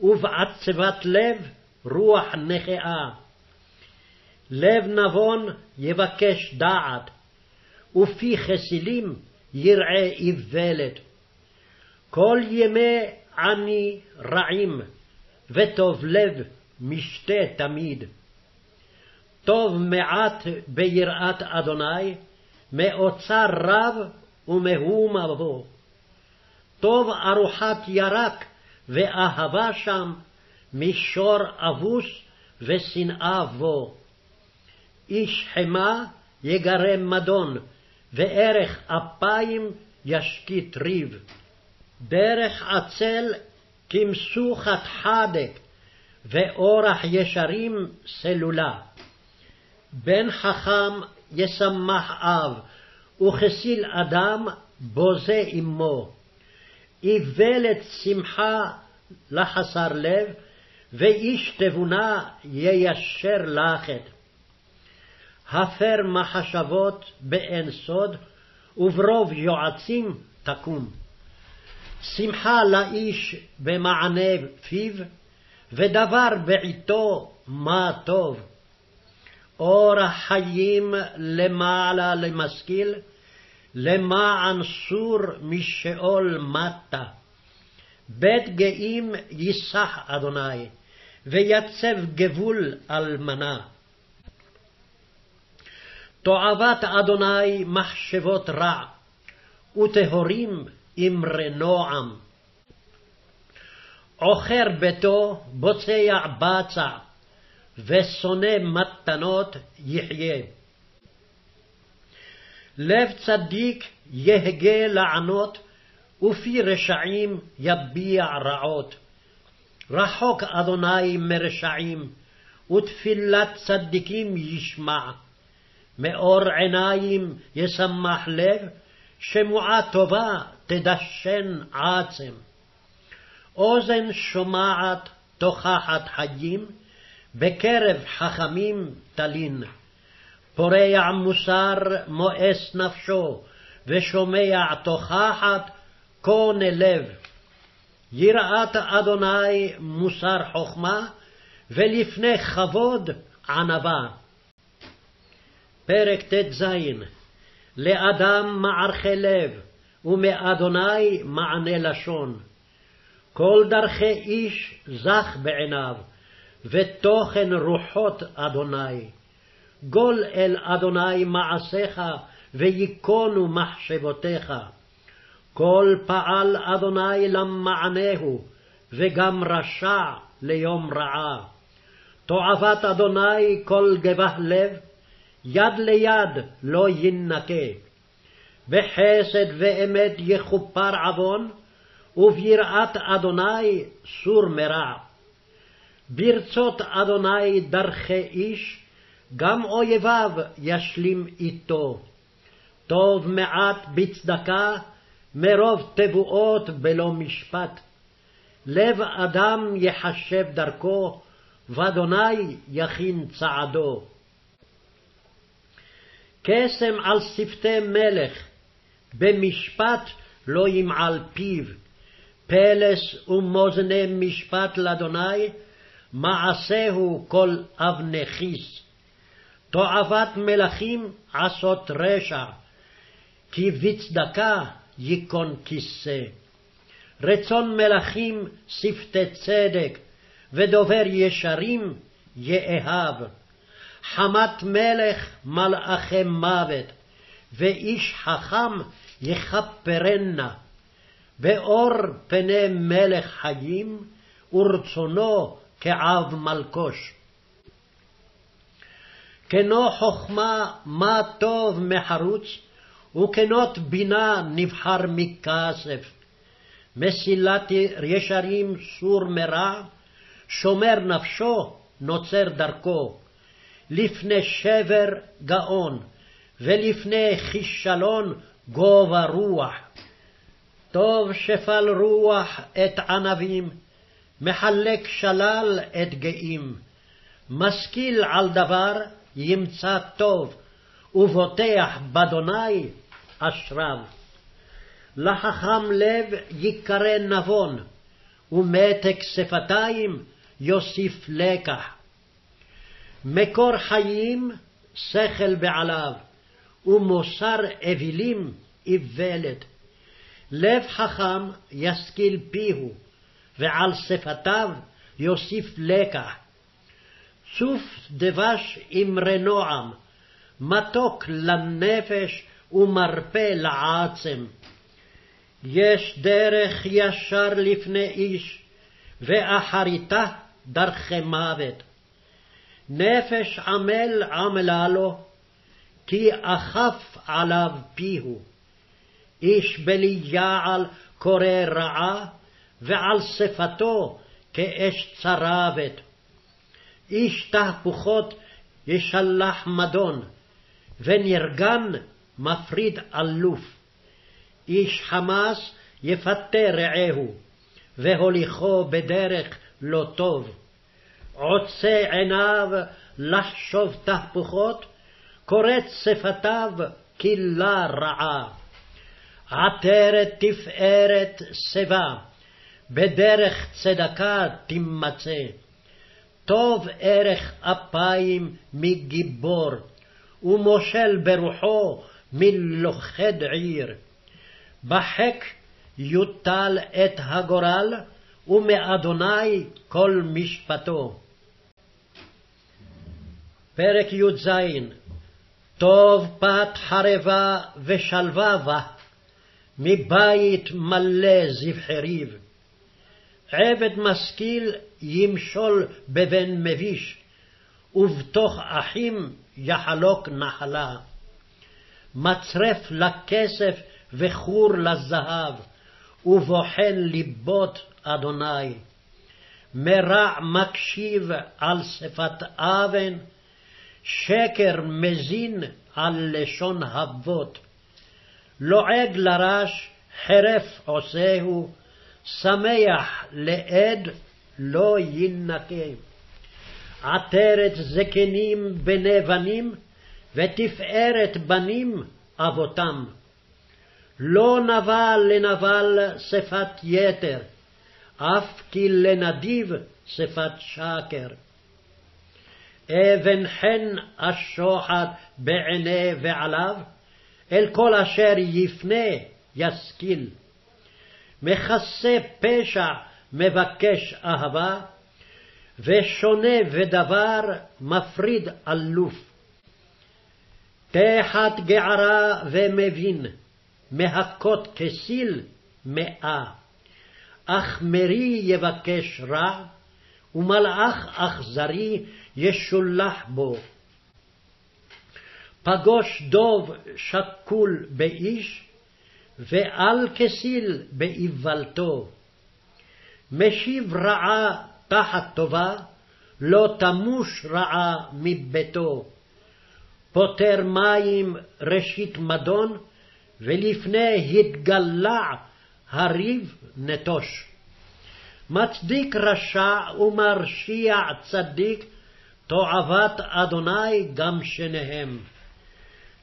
ובעצבת לב רוח נכאה. לב נבון יבקש דעת, ופי חסילים יראה איוולת. כל ימי עני רעים, וטוב לב משתה תמיד. טוב מעט ביראת אדוני, מאוצר רב ומהומה בו. טוב ארוחת ירק ואהבה שם, מישור אבוס ושנאה בו. איש חמה יגרם מדון, וערך אפיים ישקיט ריב. דרך עצל כמסוכת חדק, ואורח ישרים סלולה. בן חכם ישמח אב, וכסיל אדם בוזה אמו. איוולת שמחה לחסר לב, ואיש תבונה יישר לחת. הפר מחשבות באין סוד, וברוב יועצים תקום. שמחה לאיש במענה פיו, ודבר בעתו מה טוב. אורח חיים למעלה למשכיל, למען סור משאול מטה. בית גאים ייסח אדוני, ויצב גבול אלמנה. תועבת אדוני מחשבות רע, וטהורים אמרי נועם. עוכר ביתו בוצע בצע, ושונא מתנות יחיה. לב צדיק יהגה לענות, ופי רשעים יביע רעות. רחוק אדוני מרשעים, ותפילת צדיקים ישמע. מאור עיניים ישמח לב, שמועה טובה תדשן עצם. אוזן שומעת תוכחת חיים, בקרב חכמים תלין. פורע מוסר מואס נפשו, ושומע תוכחת קונה לב. יראת אדוני מוסר חכמה, ולפני כבוד ענווה. פרק ט"ז לאדם מערכי לב, ומאדוני מענה לשון. כל דרכי איש זך בעיניו, ותוכן רוחות אדוני. גול אל אדוני מעשיך, ויכונו מחשבותיך. כל פעל אדוני למענהו, וגם רשע ליום רעה. תועבת אדוני כל גבה לב, יד ליד לא יינקה. בחסד ואמת יכופר עוון, וביראת אדוני סור מרע. ברצות אדוני דרכי איש, גם אויביו ישלים איתו. טוב מעט בצדקה, מרוב תבואות בלא משפט. לב אדם יחשב דרכו, ואדוני יכין צעדו. קסם על שפתי מלך, במשפט לא ימעל פיו. פלס ומאזני משפט לאדוני, מעשהו כל אבני כיס. תועבת מלכים עשות רשע, כי בצדקה ייכון כיסא. רצון מלכים שפתי צדק, ודובר ישרים יאהב. חמת מלך מלאכי מוות, ואיש חכם יכפרנה. באור פני מלך חיים, ורצונו כעב מלקוש. כנו חכמה מה טוב מחרוץ, וכנות בינה נבחר מכסף. מסילת ישרים סור מרע, שומר נפשו נוצר דרכו. לפני שבר גאון, ולפני כישלון גובה רוח. טוב שפל רוח את ענבים, מחלק שלל את גאים. משכיל על דבר ימצא טוב, ובוטח באדוני אשריו. לחכם לב יקרא נבון, ומתק שפתיים יוסיף לקח. מקור חיים שכל בעליו, ומוסר אווילים איוולת. לב חכם ישכיל פיהו, ועל שפתיו יוסיף לקח. צוף דבש אמרי נועם, מתוק לנפש ומרפא לעצם. יש דרך ישר לפני איש, ואחריתה דרכי מוות. נפש עמל עמלה לו, כי אכף עליו פיהו. איש בלי יעל קורא רעה, ועל שפתו כאש צרבת. איש תהפוכות ישלח מדון, ונרגן מפריד אלוף. איש חמס יפתה רעהו, והוליכו בדרך לא טוב. עוצה עיניו לחשוב תהפוכות, קורץ שפתיו כלה רעה. עטרת תפארת שיבה, בדרך צדקה תימצא. טוב ערך אפיים מגיבור, ומושל ברוחו מלוכד עיר. בחק יוטל את הגורל, ומאדוני כל משפטו. פרק י"ז טוב פת חרבה ושלווה בה, מבית מלא זבחריב. עבד משכיל ימשול בבן מביש, ובתוך אחים יחלוק נחלה. מצרף לכסף וחור לזהב, ובוחן ליבות אדוני. מרע מקשיב על שפת אבן, שקר מזין על לשון אבות. לועג לרש, חרף עושהו, שמח לעד, לא יינקה. עטרת זקנים בני בנים, ותפארת בנים אבותם. לא נבל לנבל שפת יתר, אף כי לנדיב שפת שקר. אבן חן השוחד בעיני ועליו, אל כל אשר יפנה ישכיל. מכסה פשע מבקש אהבה, ושונה ודבר מפריד אלוף. תחת גערה ומבין, מהכות כסיל מאה. אך מרי יבקש רע, ומלאך אכזרי ישולח בו. פגוש דוב שקול באיש, ועל כסיל באיוולתו. משיב רעה תחת טובה, לא תמוש רעה מביתו. פותר מים ראשית מדון, ולפני התגלע הריב נטוש. מצדיק רשע ומרשיע צדיק, תועבת אדוני גם שניהם.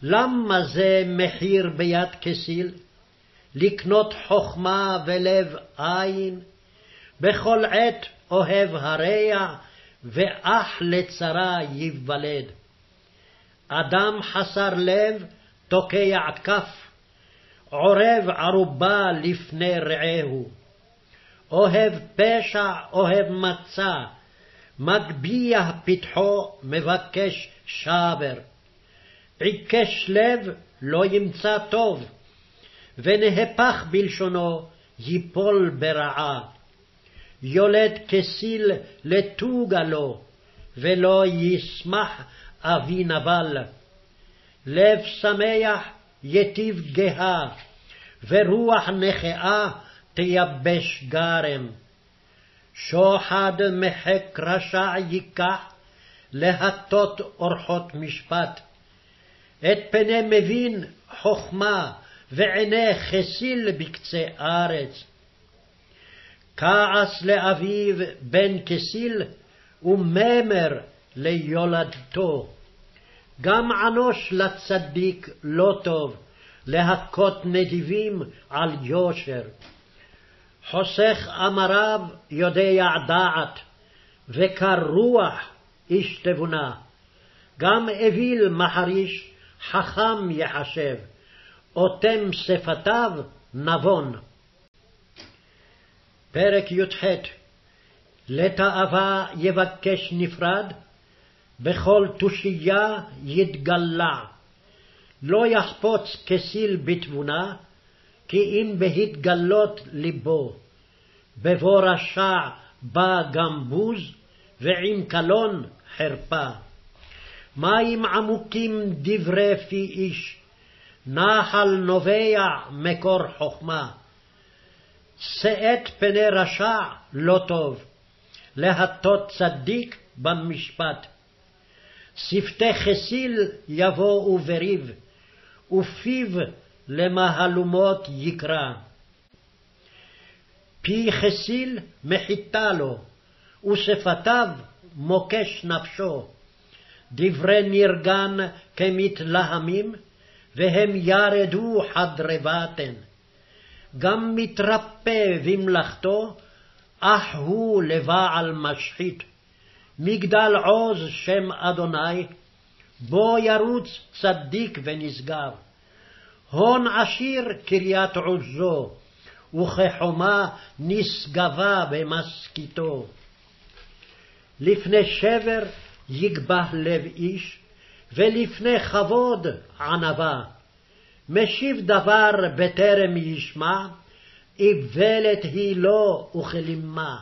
למה זה מחיר ביד כסיל? לקנות חכמה ולב עין? בכל עת אוהב הרע, ואח לצרה ייוולד. אדם חסר לב תוקע כף, עורב ערובה לפני רעהו. אוהב פשע, אוהב מצה, מגביה פתחו, מבקש שבר. עיקש לב, לא ימצא טוב, ונהפך בלשונו, ייפול ברעה. יולד כסיל לטוגה לו, ולא ישמח אבי נבל. לב שמח יטיב גאה, ורוח נכאה תייבש גרם. שוחד מחק רשע ייקח, להטות אורחות משפט. את פני מבין חכמה, ועיני חסיל בקצה ארץ. כעס לאביו בן כסיל, וממר ליולדתו. גם ענוש לצדיק לא טוב, להכות נדיבים על יושר. חוסך אמריו יודע דעת, וקר רוח איש תבונה. גם אוויל מחריש חכם יחשב, אוטם שפתיו נבון. פרק י"ח לתאווה יבקש נפרד, בכל תושייה יתגלע. לא יחפוץ כסיל בתבונה, כי אם בהתגלות ליבו. בבוא רשע בא גם בוז, ועם קלון חרפה. מים עמוקים דברי פי איש, נחל נובע מקור חכמה. שאת פני רשע לא טוב, להטות צדיק במשפט. שפתי חסיל יבואו בריב, ופיו למהלומות יקרא. פי חסיל מחיתה לו, ושפתיו מוקש נפשו. דברי נרגן כמתלהמים, והם ירדו חדרי בטן. גם מתרפא במלאכתו, אך הוא לבעל משחית. מגדל עוז שם אדוני, בו ירוץ צדיק ונשגב. הון עשיר קריית עוזו, וכחומה נשגבה במשכיתו. לפני שבר יגבה לב איש, ולפני כבוד ענווה. משיב דבר בטרם ישמע, איוולת היא לו וכלימה.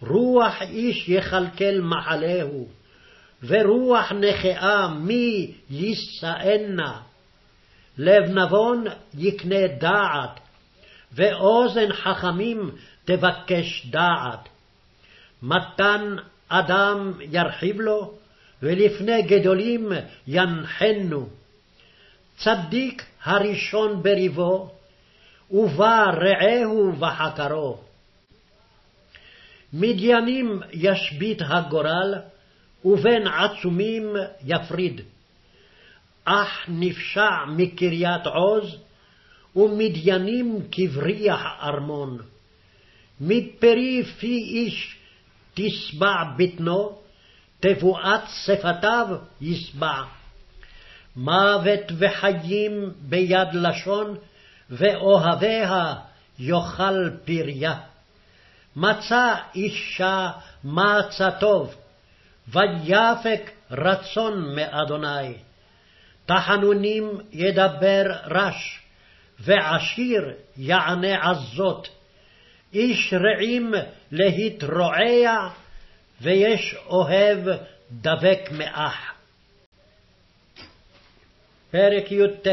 רוח איש יכלכל מחלהו, ורוח נכאה מי יישאנה. לב נבון יקנה דעת, ואוזן חכמים תבקש דעת. מתן אדם ירחיב לו, ולפני גדולים ינחנו. צדיק הראשון בריבו, ובא רעהו וחקרו. מדיינים ישבית הגורל, ובין עצומים יפריד. אך נפשע מקריית עוז, ומדיינים כבריח ארמון. מפרי פי איש תשבע בטנו, תבואת שפתיו ישבע. מוות וחיים ביד לשון, ואוהביה יאכל פריה. מצא אישה מצא טוב, ויפק רצון מאדוני. תחנונים ידבר רש, ועשיר יענה עזות. איש רעים להתרועע, ויש אוהב דבק מאח. פרק י"ט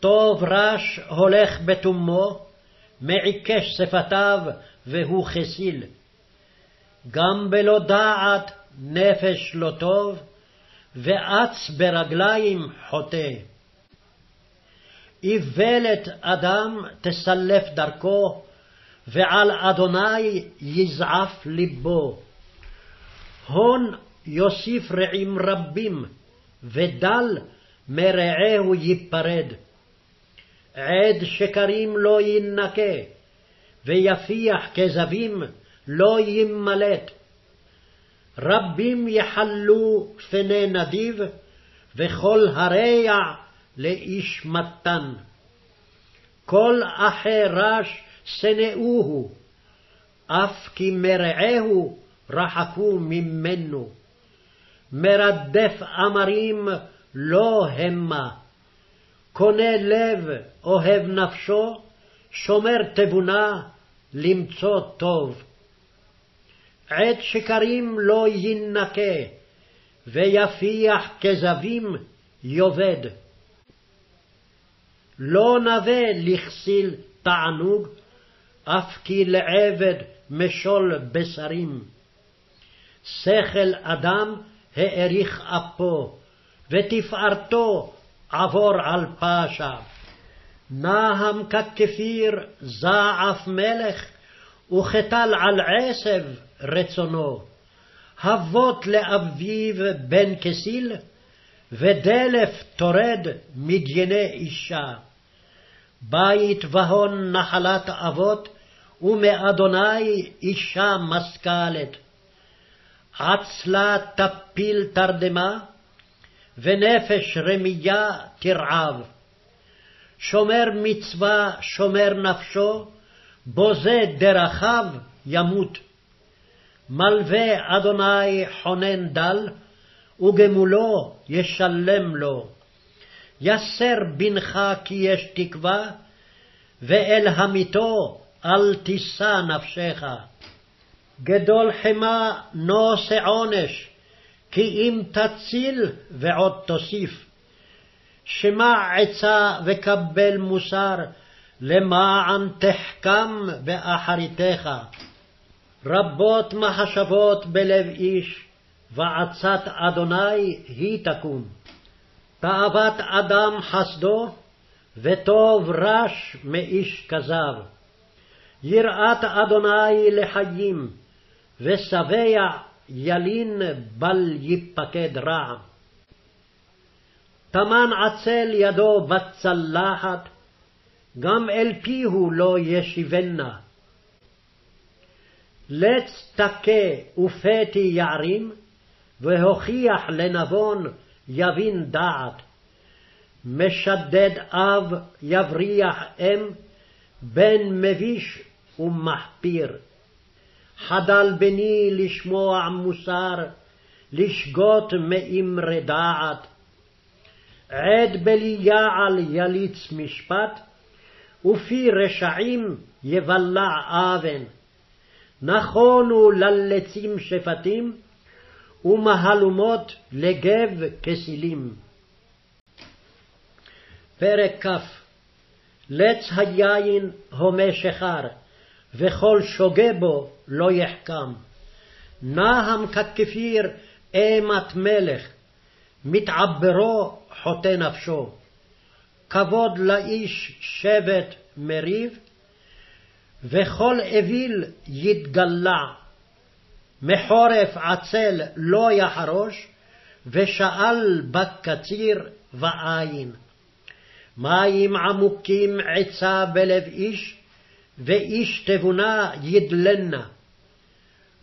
טוב רש הולך בתומו, מעיקש שפתיו, והוא חסיל. גם בלא דעת נפש לא טוב, ואץ ברגליים חוטא. איוולת אדם תסלף דרכו, ועל אדוני יזעף לבו. הון יוסיף רעים רבים, ודל מרעהו ייפרד. עד שקרים לא ינקה, ויפיח כזבים לא ימלט. רבים יחלו פני נדיב, וכל הרע לאיש מתן. כל אחי רש שנאוהו, אף כי מרעהו רחקו ממנו. מרדף אמרים לא המה. קונה לב, אוהב נפשו, שומר תבונה, למצוא טוב. עת שקרים לא יינקה, ויפיח כזבים יאבד. לא נווה לכסיל תענוג, אף כי לעבד משול בשרים. שכל אדם האריך אפו, ותפארתו עבור על פשע. נהם ככפיר זעף מלך, וכתל על עשב רצונו. הבות לאביו בן כסיל, ודלף טורד מדייני אישה. בית והון נחלת אבות, ומאדוני אישה משכלת. עצלה תפיל תרדמה, ונפש רמייה תרעב. שומר מצווה שומר נפשו, בוזה דרכיו ימות. מלווה אדוני חונן דל, וגמולו ישלם לו. יסר בנך כי יש תקווה, ואל המיתו אל תישא נפשך. גדול חמא נושא עונש, כי אם תציל ועוד תוסיף. שמע עצה וקבל מוסר, למען תחכם באחריתך. רבות מחשבות בלב איש, ועצת אדוני היא תקום. תאוות אדם חסדו, וטוב רש מאיש כזב. יראת אדוני לחיים, ושבע ילין בל ייפקד רע. טמן עצל ידו בצלחת, גם אל פיהו לא ישיבנה. לץ תכה ופתי יערים, והוכיח לנבון יבין דעת. משדד אב יבריח אם, בן מביש ומחפיר. חדל בני לשמוע מוסר, לשגות מאמרי דעת. עד בליעל יליץ משפט, ופי רשעים יבלע אבן. נכונו ללצים שפטים, ומהלומות לגב כסילים. פרק כ. לץ היין הומה שחר, וכל שוגה בו לא יחכם. נהם ככפיר אימת מלך, מתעברו חוטא נפשו. כבוד לאיש שבט מריב, וכל אוויל יתגלע. מחורף עצל לא יחרוש, ושאל בקציר ועין. מים עמוקים עצה בלב איש, ואיש תבונה ידלנה.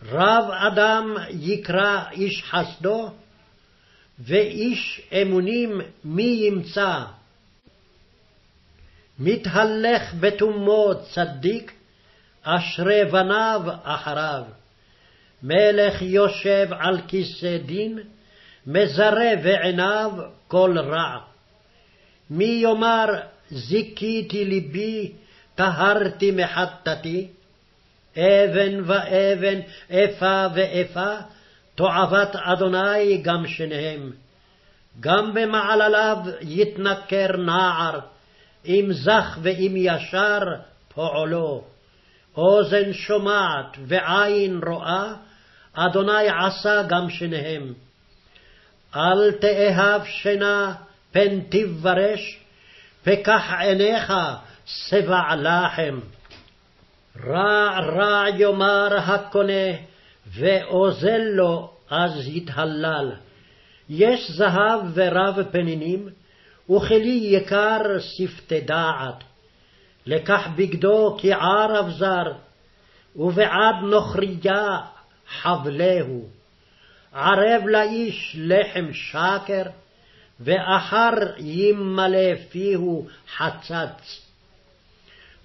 רב אדם יקרא איש חסדו, ואיש אמונים מי ימצא. מתהלך בתומו צדיק, אשרי בניו אחריו. מלך יושב על כיסא דין, מזרה בעיניו כל רע. מי יאמר זיכיתי ליבי, טהרתי מחטאתי? אבן ואבן, איפה ואיפה, תועבת אדוני גם שניהם. גם במעלליו יתנכר נער, אם זך ואם ישר פועלו. אוזן שומעת ועין רואה, אדוני עשה גם שניהם. אל תאהב שינה, פן תברש, פקח עיניך שבע לחם. רע רע יאמר הקונה, ואוזל לו אז יתהלל. יש זהב ורב פנינים, וכלי יקר שפתי דעת. לקח בגדו כער אבזר, ובעד נוכריה חבלהו. ערב לאיש לחם שקר, ואחר ימלא פיהו חצץ.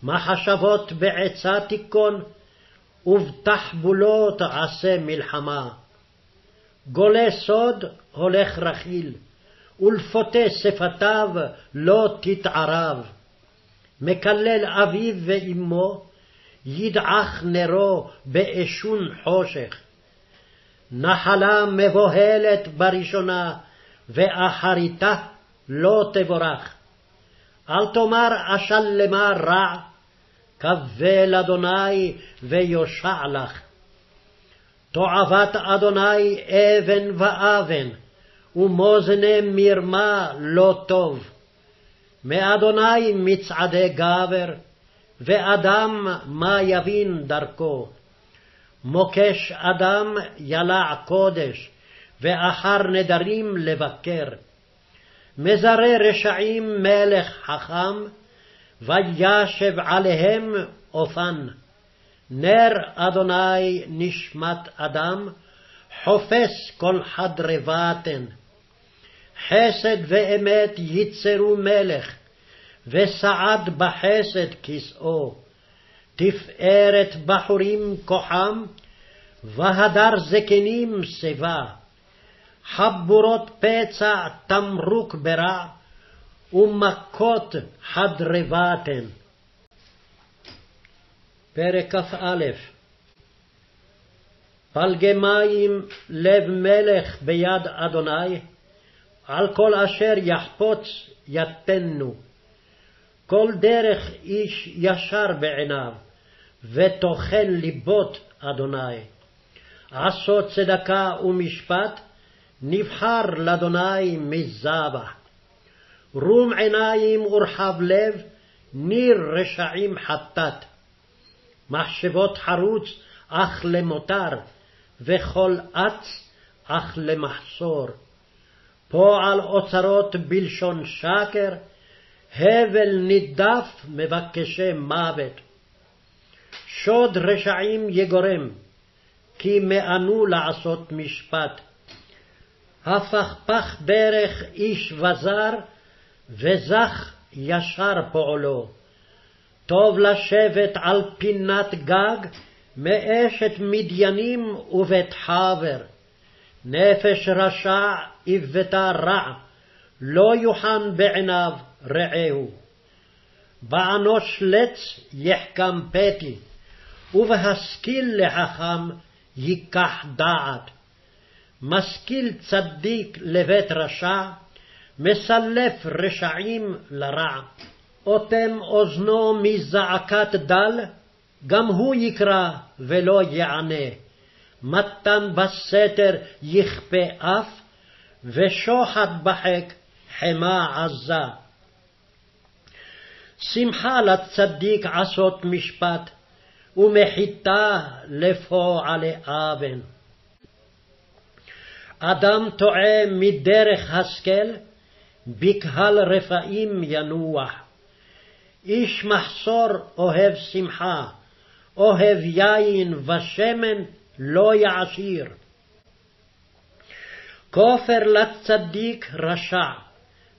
מחשבות בעצה תיכון, ובתחבולות עשה מלחמה. גולה סוד הולך רכיל, ולפותה שפתיו לא תתערב. מקלל אביו ואמו, ידעך נרו באשון חושך. נחלה מבוהלת בראשונה, ואחריתה לא תבורך. אל תאמר אשלמה רע, קבל אדוני ויושע לך. תועבת אדוני אבן ואבן, ומאזני מרמה לא טוב. מאדוני מצעדי גבר, ואדם מה יבין דרכו. מוקש אדם ילע קודש, ואחר נדרים לבקר. מזרה רשעים מלך חכם, וישב עליהם אופן. נר אדוני נשמת אדם, חופש כל חדרי בטן. חסד ואמת יצרו מלך, וסעד בחסד כסאו. תפארת בחורים כוחם, והדר זקנים שיבה. חבורות פצע תמרוק ברע, ומכות חדרבתן. פרק כ"א פלגי מים לב מלך ביד אדוני, על כל אשר יחפוץ יתנו. כל דרך איש ישר בעיניו, וטוחן ליבות אדוני. עשות צדקה ומשפט, נבחר לאדוני מזבח. רום עיניים ורחב לב, ניר רשעים חטאת. מחשבות חרוץ אך למותר, וכל אץ אך למחסור. פועל אוצרות בלשון שקר, הבל נידף מבקשי מוות. שוד רשעים יגורם, כי מאנו לעשות משפט. הפכפך דרך איש וזר, וזך ישר פועלו. טוב לשבת על פינת גג, מאשת מדיינים ובית חבר. נפש רשע עבתה רע, לא יוחן בעיניו רעהו. באנוש לץ יחכם פתי, ובהשכיל לחכם ייקח דעת. משכיל צדיק לבית רשע, מסלף רשעים לרע. אוטם אוזנו מזעקת דל, גם הוא יקרא ולא יענה. מתן בסתר יכפה אף, ושוחד בחק חמה עזה. שמחה לצדיק עשות משפט, ומחיתה לפועלי אבן. אדם טועה מדרך השכל, בקהל רפאים ינוח. איש מחסור אוהב שמחה, אוהב יין ושמן לא יעשיר. כופר לצדיק רשע,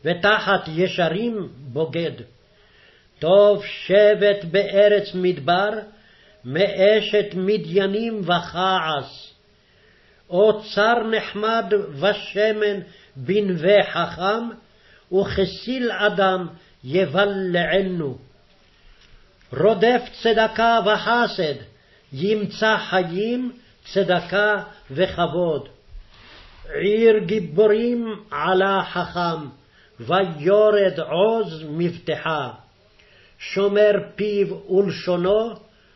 ותחת ישרים בוגד. טוב שבט בארץ מדבר, מאשת מדיינים וכעס. אוצר נחמד ושמן בנווה חכם, וכסיל אדם יבלענו. רודף צדקה וחסד, ימצא חיים, צדקה וכבוד. עיר גיבורים עלה חכם, ויורד עוז מבטחה. שומר פיו ולשונו,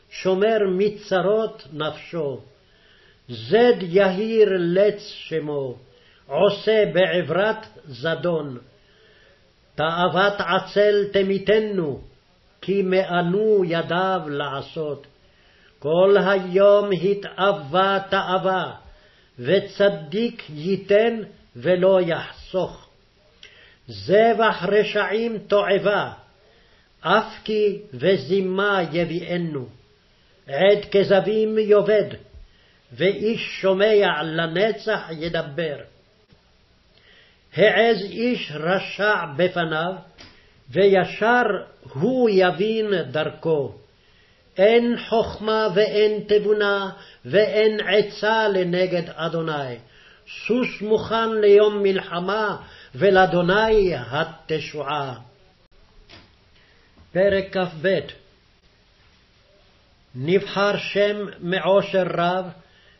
שומר מצרות נפשו. זד יהיר לץ שמו, עושה בעברת זדון. תאוות עצל תמיתנו, כי מאנו ידיו לעשות. כל היום התאווה תאווה, וצדיק ייתן ולא יחסוך. זבח רשעים תועבה, אף כי וזימה יביאנו. עת כזבים יאבד, ואיש שומע לנצח ידבר. העז איש רשע בפניו, וישר הוא יבין דרכו. אין חכמה ואין תבונה, ואין עצה לנגד אדוני. סוס מוכן ליום מלחמה, ולאדוני התשועה. פרק כ"ב נבחר שם מעושר רב,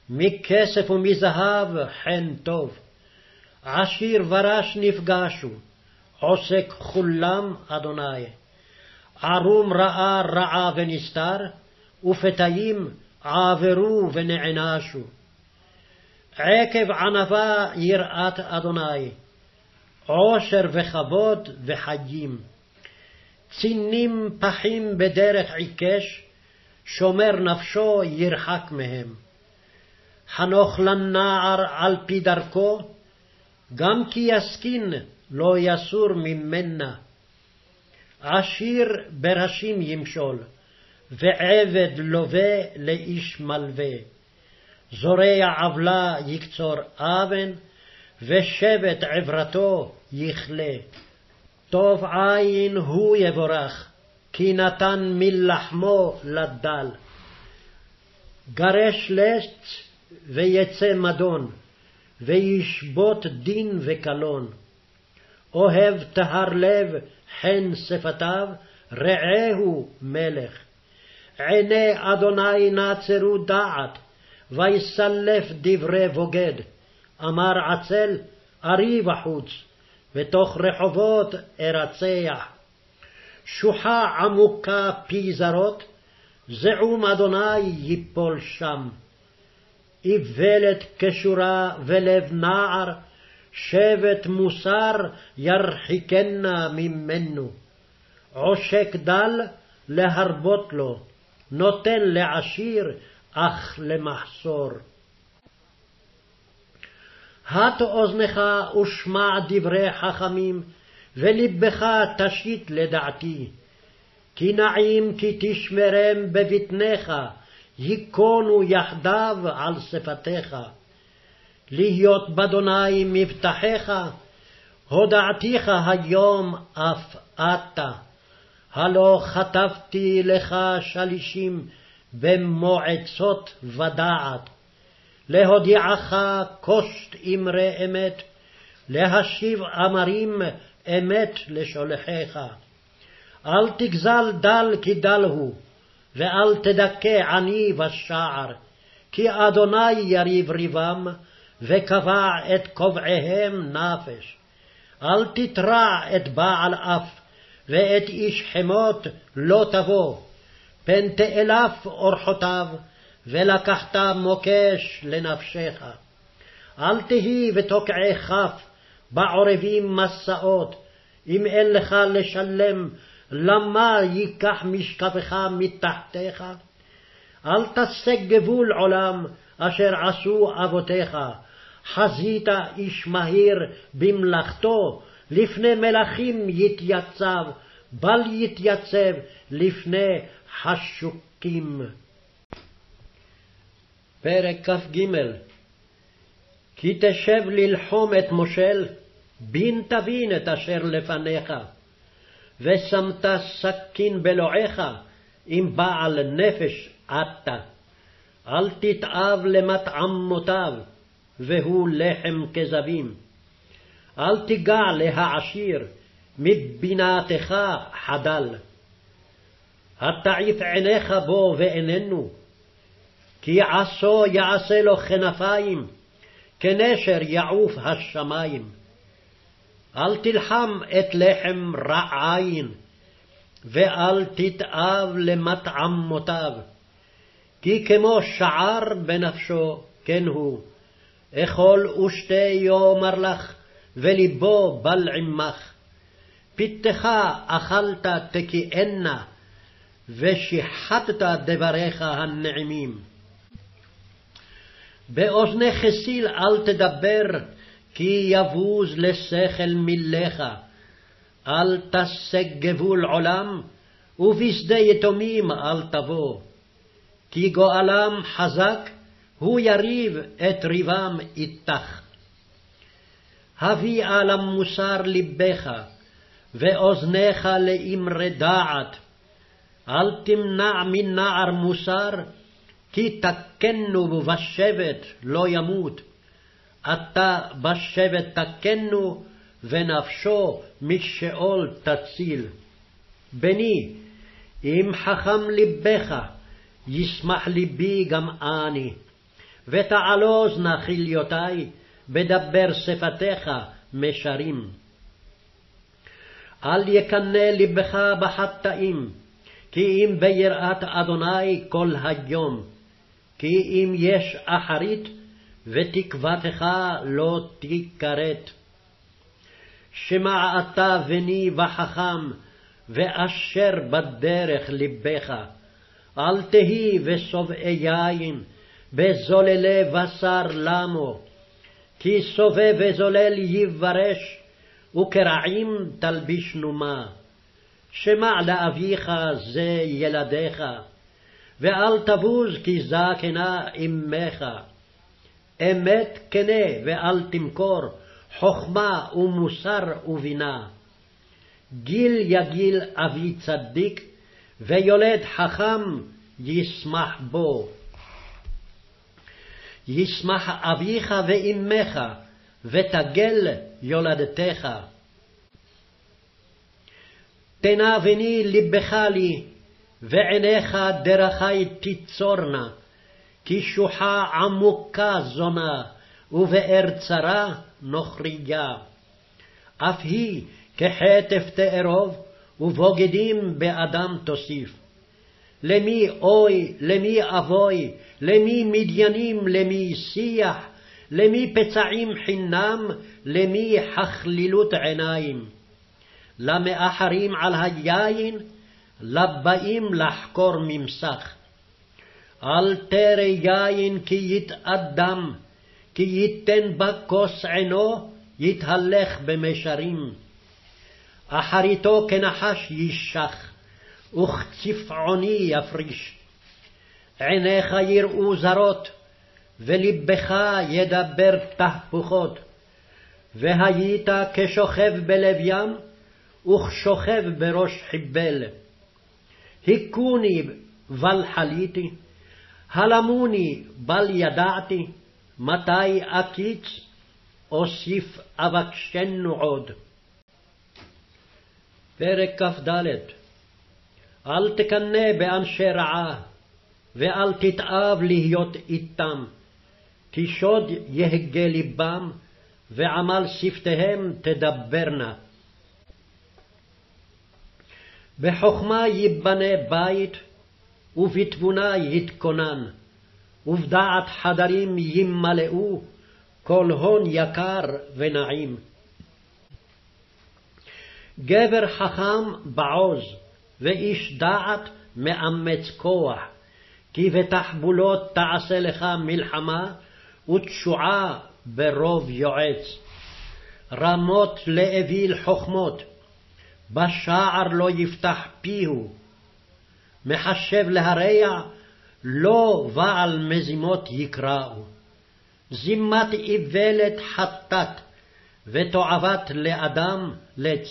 מכסף ומזהב חן טוב. עשיר ורש נפגשו, עוסק כולם אדוני. ערום ראה רעה ונסתר, ופתאים עברו ונענשו. עקב ענווה יראת אדוני, עושר וכבוד וחיים. צינים פחים בדרך עיקש, שומר נפשו ירחק מהם. חנוך לנער על פי דרכו, גם כי יסכין לא יסור ממנה. עשיר בראשים ימשול, ועבד לווה לאיש מלווה. זורע עוולה יקצור אבן, ושבט עברתו יכלה. טוב עין הוא יבורך, כי נתן מלחמו לדל. גרש לץ ויצא מדון, וישבות דין וקלון. אוהב טהר לב, חן שפתיו, רעהו מלך. עיני אדוני נעצרו דעת, ויסלף דברי בוגד. אמר עצל, ארי בחוץ, ותוך רחובות ארצח. שוחה עמוקה פי זרות, זעום אדוני יפול שם. איוולת כשורה ולב נער, שבט מוסר ירחיקנה ממנו. עושק דל להרבות לו, נותן לעשיר אך למחסור. הט אוזנך ושמע דברי חכמים, ולבך תשית לדעתי. כי נעים כי תשמרם בבטניך, היכונו יחדיו על שפתיך. להיות באדוני מבטחיך, הודעתיך היום אף אתה. הלא חטפתי לך שלישים במועצות ודעת. להודיעך כוסט אמרי אמת, להשיב אמרים אמת לשולחיך. אל תגזל דל כי דל הוא, ואל תדכא עני בשער, כי אדוני יריב ריבם, וקבע את קובעיהם נפש. אל תתרע את בעל אף, ואת איש חמות לא תבוא, פן תאלף אורחותיו, ולקחת מוקש לנפשך. אל תהי ותוקעי כף, בעורבים מסעות, אם אין לך לשלם, למה ייקח משקפך מתחתיך? אל תשג גבול עולם, אשר עשו אבותיך, חזית איש מהיר במלאכתו, לפני מלכים יתייצב, בל יתייצב לפני חשוקים. פרק כ"ג כי תשב ללחום את מושל, בין תבין את אשר לפניך. ושמת סכין בלועיך, אם בעל נפש אתה. אל תתאב למטעמותיו, והוא לחם כזבים. אל תיגע להעשיר, מבינתך חדל. התעיף עיניך בו ואיננו, כי עשו יעשה לו כנפיים, כנשר יעוף השמים. אל תלחם את לחם רע עין, ואל תתאב למטעמותיו, כי כמו שער בנפשו, כן הוא. אכול ושתה יאמר לך, ולבו בל עמך. פיתך אכלת תקיענה, ושיחדת דבריך הנעימים. באוזני חסיל אל תדבר, כי יבוז לשכל מילך. אל תשג גבול עולם, ובשדה יתומים אל תבוא. כי גואלם חזק, הוא יריב את ריבם איתך. הביאה למוסר לבך, ואוזניך לאמרי דעת. אל תמנע מנער מוסר, כי תקנו בשבט לא ימות. אתה בשבט תקנו, ונפשו משאול תציל. בני, אם חכם לבך, ישמח ליבי גם אני. ותעלוז נא חיליותי, בדבר שפתיך משרים. אל יקנא לבך בחטאים, כי אם ביראת אדוני כל היום. כי אם יש אחרית, ותקוותך לא תיכרת. שמע אתה בני וחכם, ואשר בדרך לבך. אל תהי ושובעי יין, בזוללי בשר למו. כי סובב וזולל יברש, וקרעים תלביש נומה. שמע לאביך זה ילדיך, ואל תבוז כי זקנה אמך. אמת כנה ואל תמכור, חכמה ומוסר ובינה. גיל יגיל אבי צדיק, ויולד חכם ישמח בו. ישמח אביך ואמך, ותגל יולדתך. תנה בני לבך לי, ועיניך דרכי תיצורנה, כי שוחה עמוקה זונה, ובאר צרה נוכריה. אף היא כחטף תארוב, ובוגדים באדם תוסיף. למי אוי, למי אבוי, למי מדיינים, למי שיח, למי פצעים חינם, למי חכלילות עיניים. למאחרים על היין, לבאים לחקור ממסך. אל תרא יין כי יתאדם, כי ייתן בה כוס עינו, יתהלך במישרים. אחריתו כנחש יישך, וכצפעוני יפריש. עיניך יראו זרות, ולבך ידבר תהפוכות. והיית כשוכב בלב ים, וכשוכב בראש חיבל. הכוני בל חליתי, הלמוני בל ידעתי, מתי אקיץ, אוסיף אבקשנו עוד. פרק כ"ד אל תקנא באנשי רעה, ואל תתאב להיות איתם, כי שוד יהגה לבם, ועמל שפתיהם תדברנה. בחכמה ייבנה בית, ובתבונה יתכונן, ובדעת חדרים ימלאו, כל הון יקר ונעים. גבר חכם בעוז, ואיש דעת מאמץ כוח, כי בתחבולות תעשה לך מלחמה, ותשועה ברוב יועץ. רמות לאוויל חכמות, בשער לא יפתח פיהו. מחשב להרע, לא בעל מזימות יקראו. זימת איוולת חטאת, ותועבת לאדם לץ.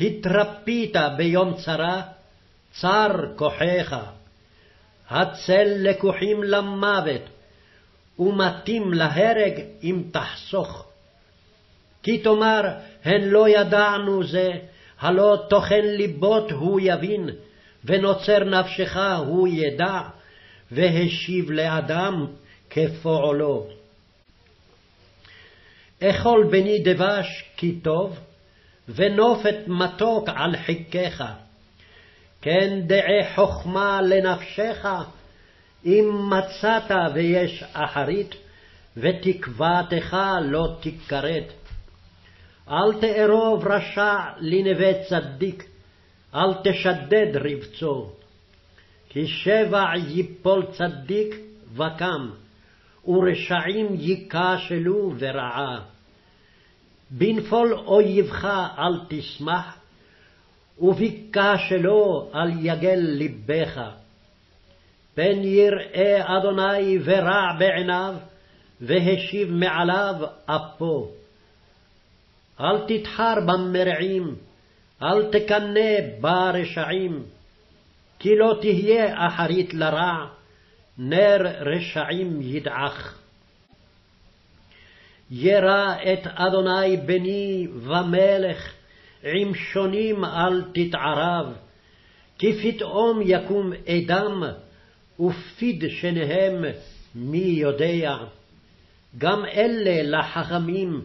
התרפית ביום צרה, צר כוחך. הצל לקוחים למוות, ומתים להרג אם תחסוך. כי תאמר, הן לא ידענו זה, הלא טוחן ליבות הוא יבין, ונוצר נפשך הוא ידע, והשיב לאדם כפועלו. אכול בני דבש כי טוב, ונופת מתוק על חיקיך. כן דעי חכמה לנפשך, אם מצאת ויש אחרית, ותקוותך לא תכרת. אל תארוב רשע לנווה צדיק, אל תשדד רבצו. כי שבע יפול צדיק וקם, ורשעים ייכשלו ורעה. בנפול אויבך אל תשמח, ובכשלו אל יגל לבך. פן יראה אדוני ורע בעיניו, והשיב מעליו אפו. אל תתחר במרעים, אל תקנא ברשעים, כי לא תהיה אחרית לרע, נר רשעים ידעך. ירא את אדוני בני ומלך, עם שונים אל תתערב, כי פתאום יקום אדם, ופיד שניהם מי יודע. גם אלה לחכמים,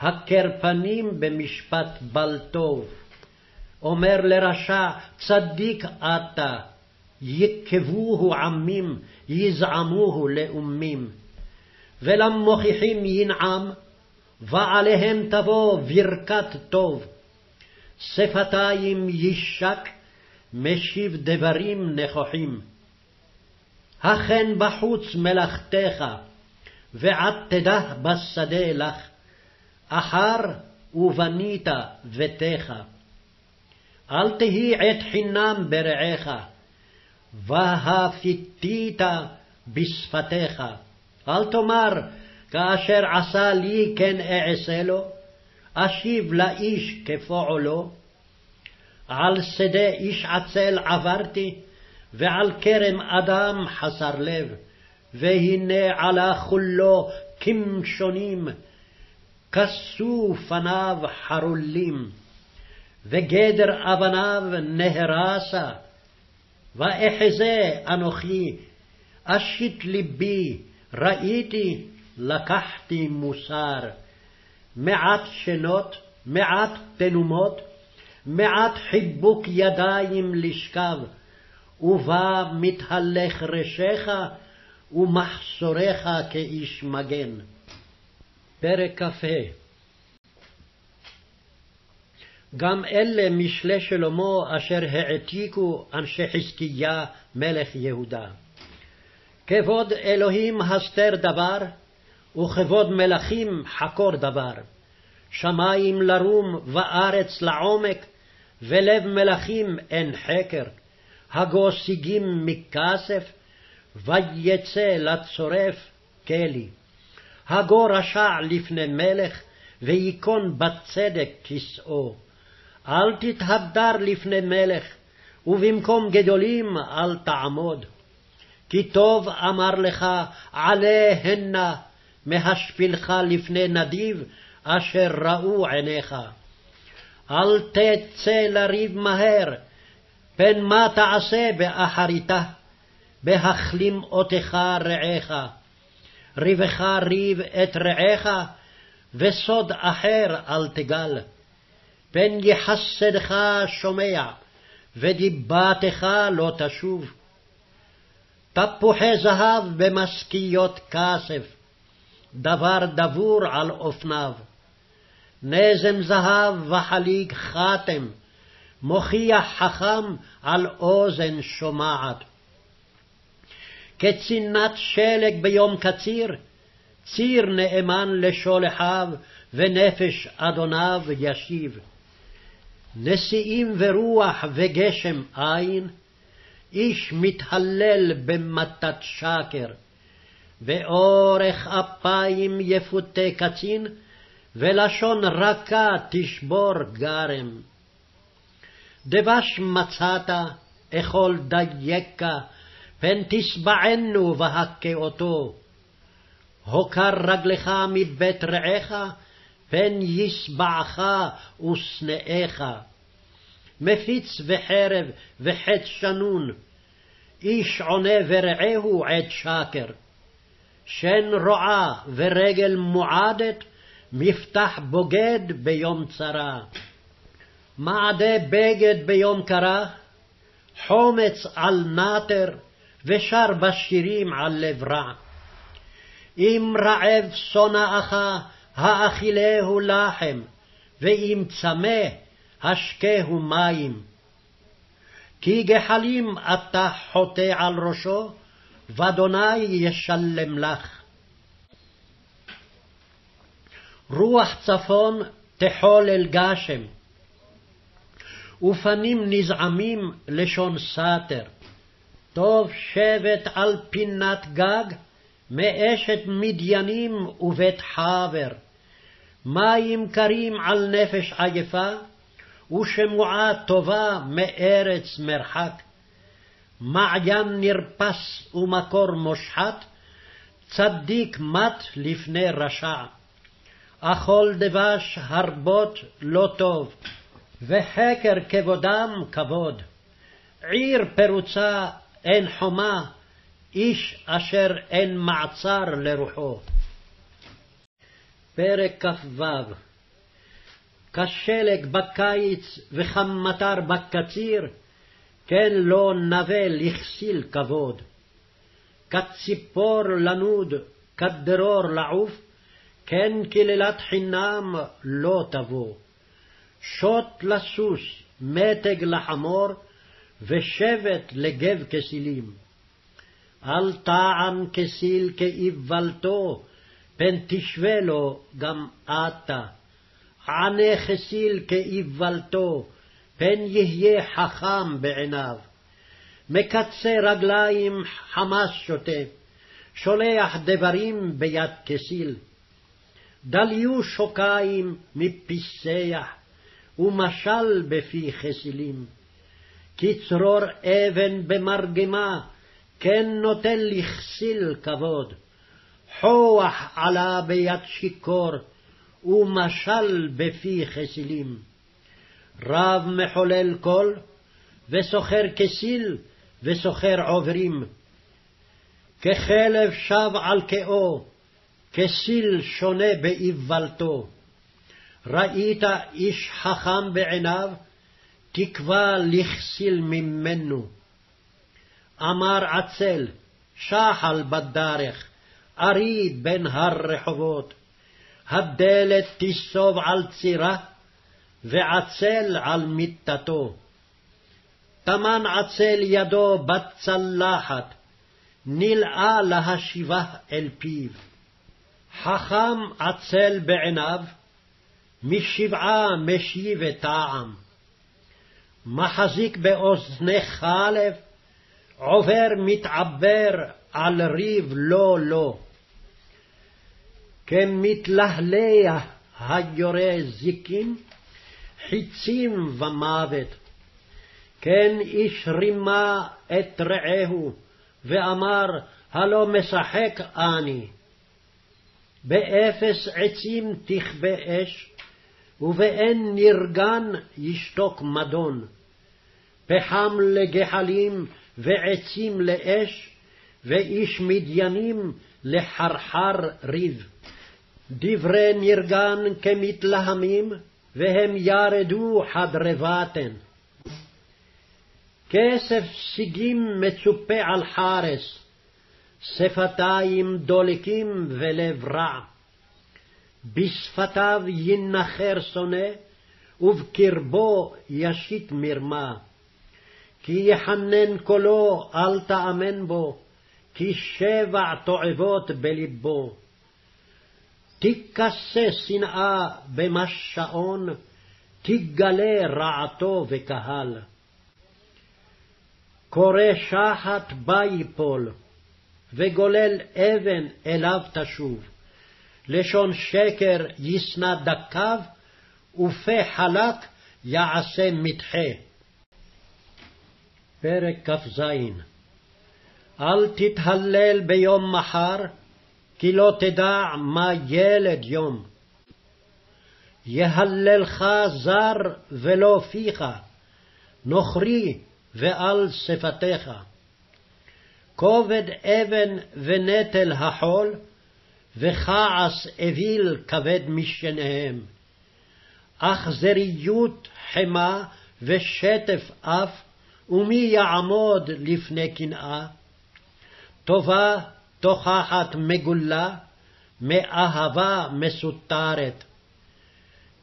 הקרפנים במשפט בל טוב. אומר לרשע, צדיק אתה, יקבוהו עמים, יזעמוהו לאומים. ולמוכיחים ינעם, ועליהם תבוא ברכת טוב. שפתיים יישק, משיב דברים נכוחים. הכן בחוץ מלאכתך, ועד תדע בשדה לך, אחר ובנית ביתך. אל תהי עת חינם ברעך, והפיתית בשפתיך. אל תאמר, כאשר עשה לי כן אעשה לו, אשיב לאיש כפועלו. על שדה איש עצל עברתי, ועל כרם אדם חסר לב, והנה עלה כולו כמשונים, כסו פניו חרולים, וגדר אבניו נהרסה. ואחזה אנוכי, אשית ליבי, ראיתי, לקחתי מוסר. מעט שנות, מעט תנומות, מעט חיבוק ידיים לשכב, ובה מתהלך ראשיך, ומחסוריך כאיש מגן. פרק כ"ה גם אלה משלי שלמה אשר העתיקו אנשי חזקיה מלך יהודה. כבוד אלוהים הסתר דבר, וכבוד מלכים חקור דבר. שמים לרום וארץ לעומק, ולב מלכים אין חקר. הגו סיגים מכסף, ויצא לצורף כלי. הגו רשע לפני מלך, ויכון בצדק כסאו. אל תתהדר לפני מלך, ובמקום גדולים אל תעמוד. כי טוב אמר לך, עלה הנה, מהשפילך לפני נדיב, אשר ראו עיניך. אל תצא לריב מהר, פן מה תעשה באחריתה, בהכלים אותך רעך. ריבך ריב את רעך, וסוד אחר אל תגל. פן יחסדך שומע, ודיבתך לא תשוב. תפוחי זהב במשכיות כסף, דבר דבור על אופניו. נזם זהב וחליג חתם, מוכיח חכם על אוזן שומעת. כצינת שלג ביום קציר, ציר נאמן לשולחיו, ונפש אדוניו ישיב. נשיאים ורוח וגשם אין, איש מתהלל במתת שקר. ואורך אפיים יפותה קצין, ולשון רכה תשבור גרם. דבש מצאת, אכול דייקה, פן תשבענו והכה אותו. הוקר רגלך מבית רעך, פן ישבעך ושנאיך. מפיץ וחרב וחץ שנון, איש עונה ורעהו עת שקר. שן רועה ורגל מועדת, מפתח בוגד ביום צרה. מעדה בגד ביום קרה, חומץ על נטר, ושר בשירים על לב רע. אם רעב שונאך, האכילהו לחם, ואם צמא, השקהו מים. כי גחלים אתה חוטא על ראשו, ואדוני ישלם לך. רוח צפון תחול אל גשם, ופנים נזעמים לשון סתר. טוב שבט על פינת גג, מאשת מדיינים ובית חבר. מים קרים על נפש עייפה, ושמועה טובה מארץ מרחק. מעיין נרפס ומקור מושחת, צדיק מת לפני רשע. אכול דבש הרבות לא טוב, וחקר כבודם כבוד. עיר פרוצה אין חומה, איש אשר אין מעצר לרוחו. פרק כ"ו כשלג בקיץ וכמטר בקציר, כן לא נווה לכסיל כבוד. כציפור לנוד, כדרור לעוף, כן קללת חינם לא תבוא. שוט לסוס, מתג לחמור, ושבט לגב כסילים. אל טעם כסיל כאיוולתו, פן תשווה לו גם אתה. ענה כסיל כאיוולתו, פן יהיה חכם בעיניו. מקצה רגליים חמס שותה, שולח דברים ביד כסיל. דליו שוקיים מפיסח, ומשל בפי חסילים. כצרור אבן במרגמה, כן נותן לכסיל כבוד. חוח עלה ביד שיכור, ומשל בפי חסילים. רב מחולל קול, וסוחר כסיל, וסוחר עוברים. ככלב שב על קאו, כסיל שונה באיוולתו. ראית איש חכם בעיניו, תקווה לכסיל ממנו. אמר עצל, שחל בדרך, ארי בין הרחובות. הדלת תסוב על צירה, ועצל על מיטתו. טמן עצל ידו בצלחת, נלאה להשיבה אל פיו. חכם עצל בעיניו, משבעה משיב טעם. מחזיק באוזני חלב, עובר מתעבר על ריב לא לא. כמתלהלח היורה זיקים, חיצים ומוות. כן איש רימה את רעהו, ואמר, הלא משחק אני. באפס עצים תכבה אש, ובאין נרגן ישתוק מדון. פחם לגחלים ועצים לאש, ואיש מדיינים לחרחר ריב. דברי נרגן כמתלהמים, והם ירדו חדרבתן. כסף סיגים מצופה על חרס, שפתיים דולקים ולב רע. בשפתיו ינחר שונא, ובקרבו ישית מרמה. כי יחנן קולו, אל תאמן בו, כי שבע תועבות בלבו. תיכסה שנאה במשעון, תגלה רעתו וקהל. קורא שחת בה יפול, וגולל אבן אליו תשוב. לשון שקר ישנא דקיו, ופה חלק יעשה מדחה. פרק כ"ז אל תתהלל ביום מחר, כי לא תדע מה ילד יום. יהללך זר ולא פיך, נוכרי ועל שפתיך. כובד אבן ונטל החול, וכעס אוויל כבד משניהם. אכזריות חמה ושטף אף, ומי יעמוד לפני קנאה? טובה תוכחת מגולה, מאהבה מסותרת.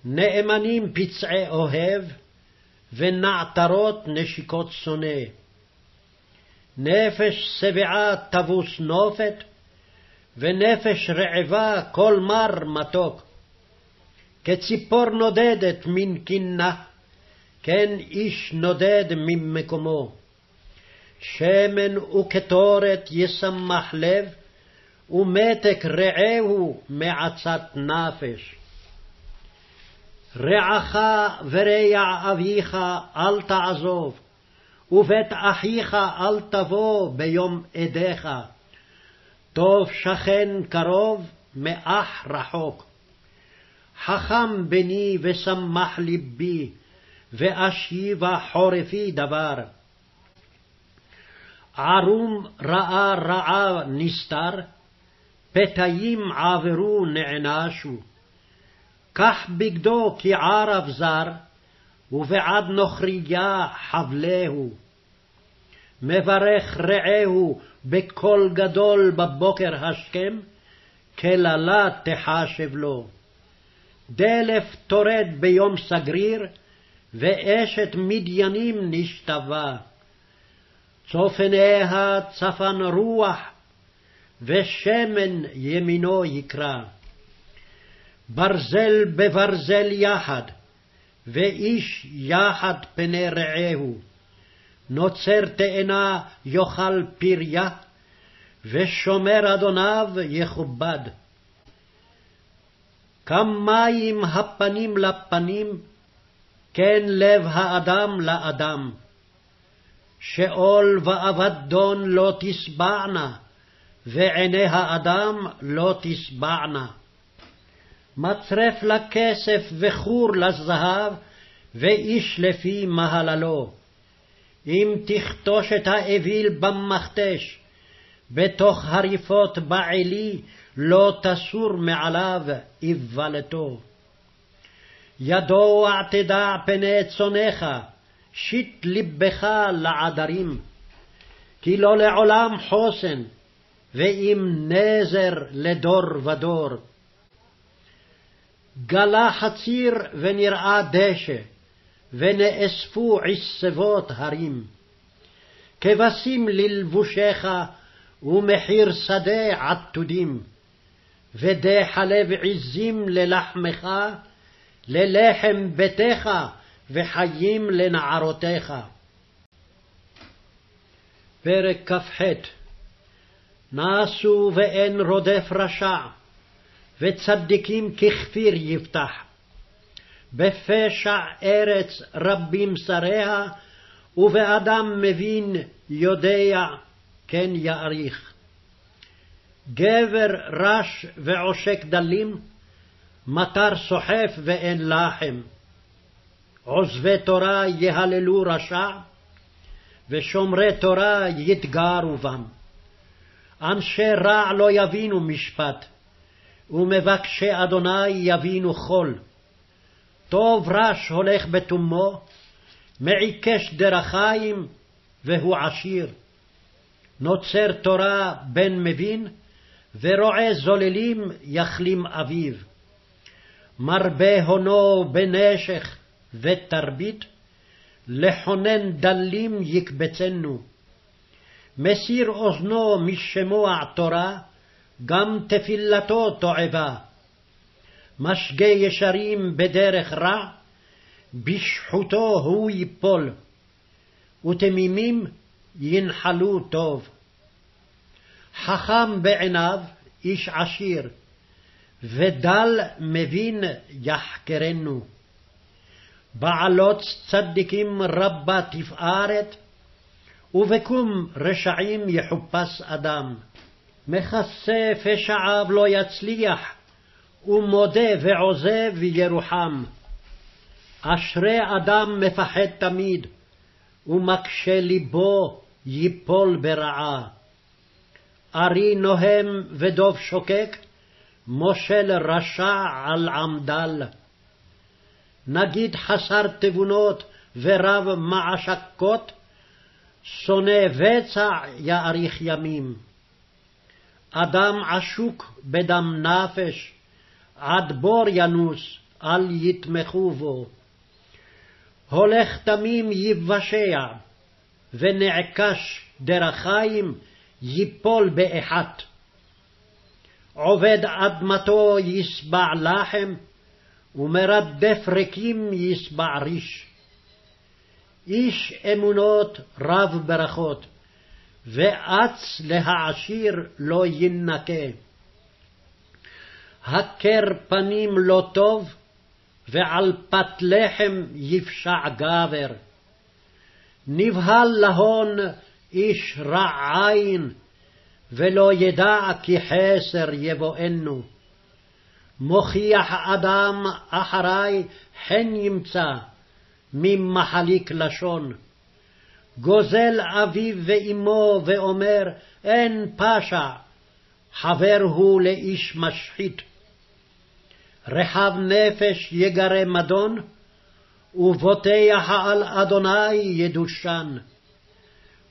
נאמנים פצעי אוהב, ונעתרות נשיקות שונא. נפש שבעה תבוס נופת, ונפש רעבה כל מר מתוק. כציפור נודדת מן קינה, כן איש נודד ממקומו. שמן וקטורת ישמח לב, ומתק רעהו מעצת נפש. רעך ורע אביך אל תעזוב, ובית אחיך אל תבוא ביום עדיך. טוב שכן קרוב מאח רחוק. חכם בני ושמח לבי, ואשיבה חורפי דבר. ערום ראה רעה נסתר, פתאים עברו נענשו. קח בגדו כערב זר, ובעד נוכריה חבלהו. מברך רעהו בקול גדול בבוקר השכם, קללה תחשב לו. דלף טורד ביום סגריר, ואשת מדיינים נשתווה. צופניה צפן רוח, ושמן ימינו יקרא. ברזל בברזל יחד, ואיש יחד פני רעהו. נוצר תאנה יאכל פריה, ושומר אדוניו יכובד. כמים הפנים לפנים, כן לב האדם לאדם. שאול ואבדון לא תשבענה, ועיני האדם לא תשבענה. מצרף לכסף וחור לזהב, ואיש לפי מהללו. אם תכתוש את האוויל במכתש, בתוך הריפות בעלי, לא תסור מעליו איוולתו. ידוע תדע פני צונך, שיט לבך לעדרים, כי לא לעולם חוסן, ואם נזר לדור ודור. גלה חציר ונראה דשא, ונאספו עשבות הרים. כבשים ללבושך, ומחיר שדה עתודים, ודי חלב עזים ללחמך, ללחם ביתך, וחיים לנערותיך. פרק כ"ח נסו ואין רודף רשע, וצדיקים ככפיר יפתח. בפשע ארץ רבים שריה, ובאדם מבין יודע כן יאריך. גבר רש ועושק דלים, מטר סוחף ואין לחם. עוזבי תורה יהללו רשע, ושומרי תורה יתגרו בם. אנשי רע לא יבינו משפט, ומבקשי אדוני יבינו חול. טוב רש הולך בתומו, מעיקש דרכיים, והוא עשיר. נוצר תורה בן מבין, ורועה זוללים יכלים אביו. מרבה הונו בנשך ותרבית, לכונן דלים יקבצנו. מסיר אוזנו משמוע תורה, גם תפילתו תועבה. משגה ישרים בדרך רע, בשחוטו הוא ייפול, ותמימים ינחלו טוב. חכם בעיניו איש עשיר, ודל מבין יחקרנו. בעלות צדיקים רבה תפארת, ובקום רשעים יחופש אדם. מכסה פשעיו לא יצליח, ומודה ועוזב ירוחם. אשרי אדם מפחד תמיד, ומקשה ליבו ייפול ברעה. ארי נוהם ודוב שוקק, מושל רשע על עמדל. נגיד חסר תבונות ורב מעשקות, שונא בצע יאריך ימים. אדם עשוק בדם נפש, עד בור ינוס, אל יתמכו בו. הולך תמים יבשע, ונעקש דרכיים ייפול באחת. עובד אדמתו ישבע לחם, ומרדף ריקים ישבע ריש. איש אמונות רב ברכות, ואץ להעשיר לא ינקה. הכר פנים לא טוב, ועל פת לחם יפשע גבר. נבהל להון איש רע עין, ולא ידע כי חסר יבואנו. מוכיח אדם אחרי חן ימצא, ממחליק לשון. גוזל אביו ואמו ואומר אין פשע, חבר הוא לאיש משחית. רחב נפש יגרה מדון, ובוטח על אדוני ידושן.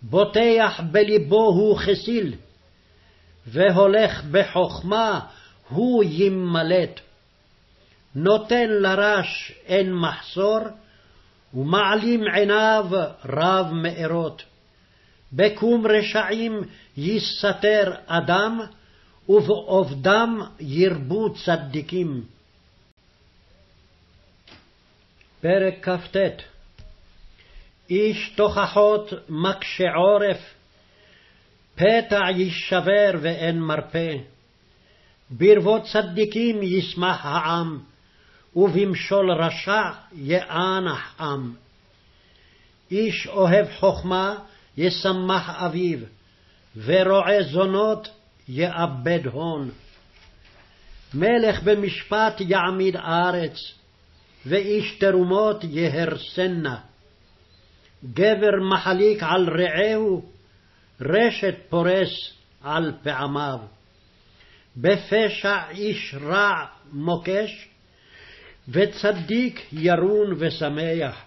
בוטח בלבו הוא חסיל, והולך בחכמה הוא ימלט. נותן לרש אין מחסור, ומעלים עיניו רב מארות. בקום רשעים יסתר אדם, ובעובדם ירבו צדיקים. פרק כ"ט איש תוכחות מקשה עורף, פתע יישבר ואין מרפא. ברבות צדיקים ישמח העם, ובמשול רשע יאנח עם. איש אוהב חכמה ישמח אביו, ורועה זונות יאבד הון. מלך במשפט יעמיד ארץ, ואיש תרומות יהרסנה. גבר מחליק על רעהו, רשת פורס על פעמיו. בפשע איש רע מוקש, וצדיק ירון ושמח.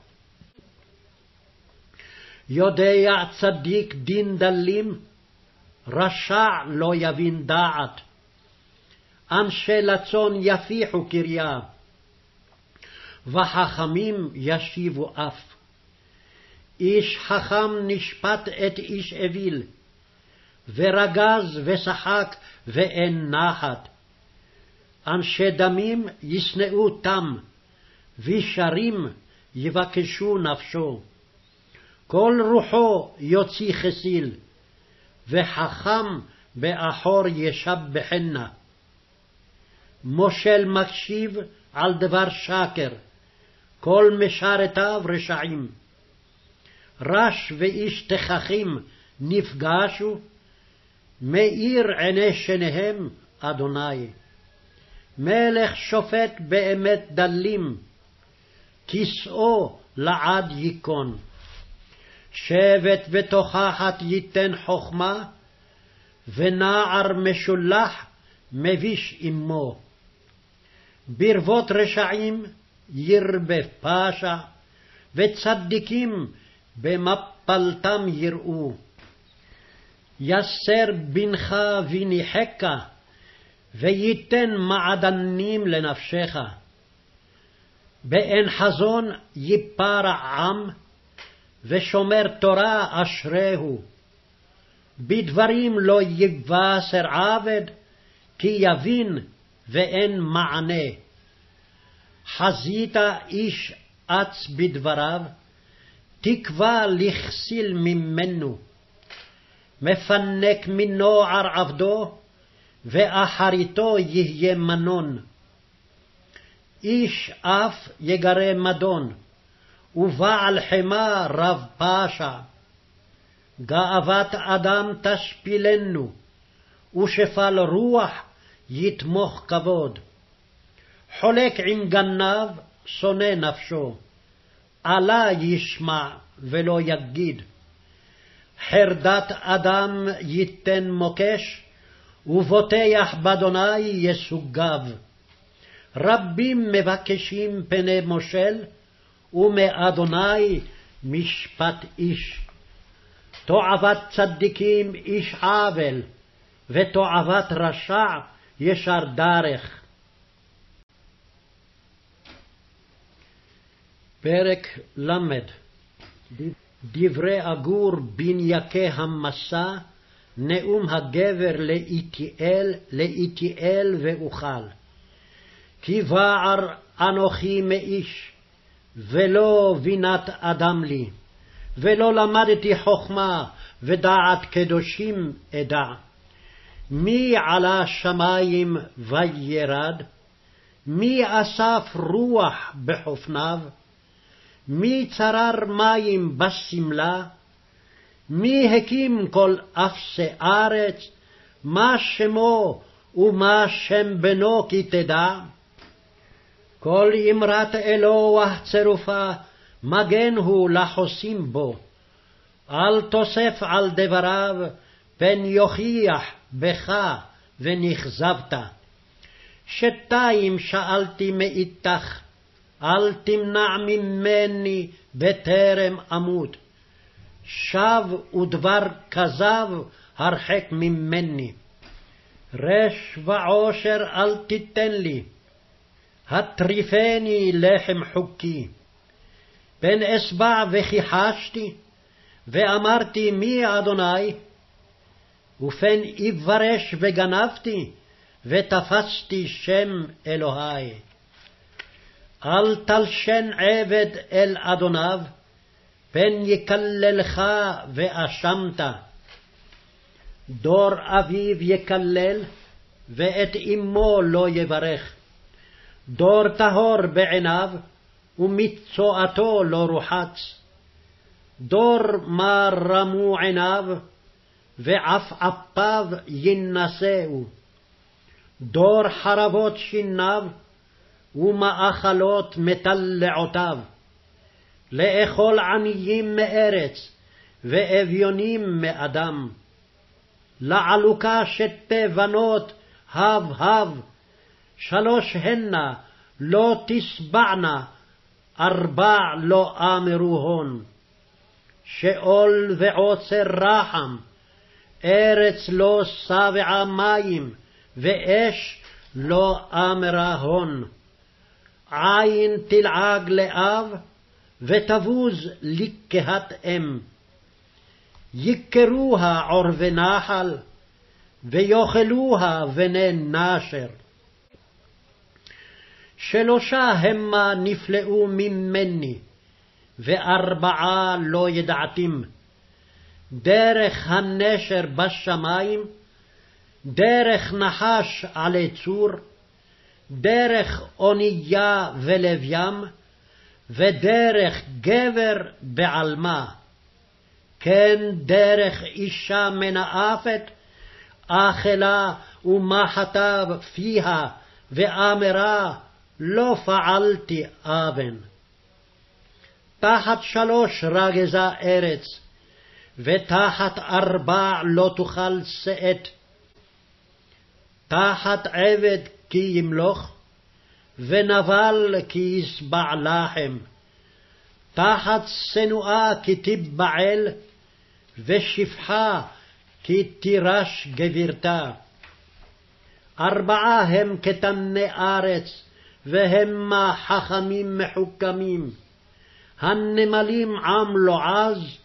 יודע צדיק דין דלים, רשע לא יבין דעת. אנשי לצון יפיחו קריה, וחכמים ישיבו אף. איש חכם נשפט את איש אוויל, ורגז ושחק ואין נחת. אנשי דמים ישנאו תם, וישרים יבקשו נפשו. כל רוחו יוציא חסיל, וחכם באחור ישבחנה. מושל מקשיב על דבר שקר, כל משרתיו רשעים. רש ואיש תככים נפגשו, מאיר עיני שניהם, אדוני. מלך שופט באמת דלים, כסאו לעד ייכון. שבט ותוכחת ייתן חכמה, ונער משולח מביש אמו. ברבות רשעים ירבה פשע, וצדיקים במפלתם יראו. יסר בנך וניחך, וייתן מעדנים לנפשך. באין חזון ייפרע עם, ושומר תורה אשריהו. בדברים לא יבשר עבד, כי יבין ואין מענה. חזית איש אץ בדבריו, תקווה לכסיל ממנו. מפנק מנוער עבדו, ואחריתו יהיה מנון. איש אף יגרה מדון, ובעל חמה רב פשע. גאוות אדם תשפילנו, ושפל רוח יתמוך כבוד. חולק עם גנב, שונא נפשו, עלה ישמע ולא יגיד. חרדת אדם ייתן מוקש, ובוטח באדוני יסוגיו. רבים מבקשים פני מושל, ומאדוני משפט איש. תועבת צדיקים איש עוול, ותועבת רשע ישר דרך. פרק ל. דברי אגור בנייקי המסע, נאום הגבר לאיתיאל, לאיתיאל ואוכל. כי בער אנוכי מאיש, ולא בינת אדם לי, ולא למדתי חכמה ודעת קדושים אדע. מי עלה שמים וירד? מי אסף רוח בחופניו? מי צרר מים בשמלה? מי הקים כל אפסי ארץ? מה שמו ומה שם בנו כי תדע? כל אמרת אלוה צרופה, מגן הוא לחוסים בו. אל תוסף על דבריו, פן יוכיח בך ונכזבת. שתיים שאלתי מאיתך, אל תמנע ממני בטרם אמות. שב ודבר כזב הרחק ממני. רש ועושר אל תיתן לי, הטריפני לחם חוקי. פן אשבע וכיחשתי, ואמרתי מי אדוני, ופן אברש וגנבתי, ותפסתי שם אלוהי. אל תלשן עבד אל אדוניו, פן יקללך ואשמת. דור אביו יקלל, ואת אמו לא יברך. דור טהור בעיניו, ומצואתו לא רוחץ. דור מה רמו עיניו, ועפעפיו יינשאו. דור חרבות שיניו, ומאכלות מטלעותיו. לאכול עניים מארץ, ואביונים מאדם. לעלוקה שתי בנות, הב הב, שלוש הנה, לא תשבענה, ארבע לא אמרו הון. שאול ועוצר רחם, ארץ לא שבעה מים, ואש לא אמרה הון. עין תלעג לאב, ותבוז לקהת אם. יקרוה עורבי נחל, ויאכלוה בני נשר. שלושה המה נפלאו ממני, וארבעה לא ידעתים. דרך הנשר בשמים, דרך נחש עלי צור, דרך אונייה ולב ים, ודרך גבר בעלמה. כן דרך אישה מנאפת, אכלה ומחתה פיה, ואמרה לא פעלתי אבן. תחת שלוש רגזה ארץ, ותחת ארבע לא תאכל שאת. תחת עבד כי ימלוך, ונבל כי ישבע לחם. תחת שנואה כי תיבעל, ושפחה כי תירש גבירתה. ארבעה הם כתני ארץ, והמה חכמים מחוכמים. הנמלים עם לועז,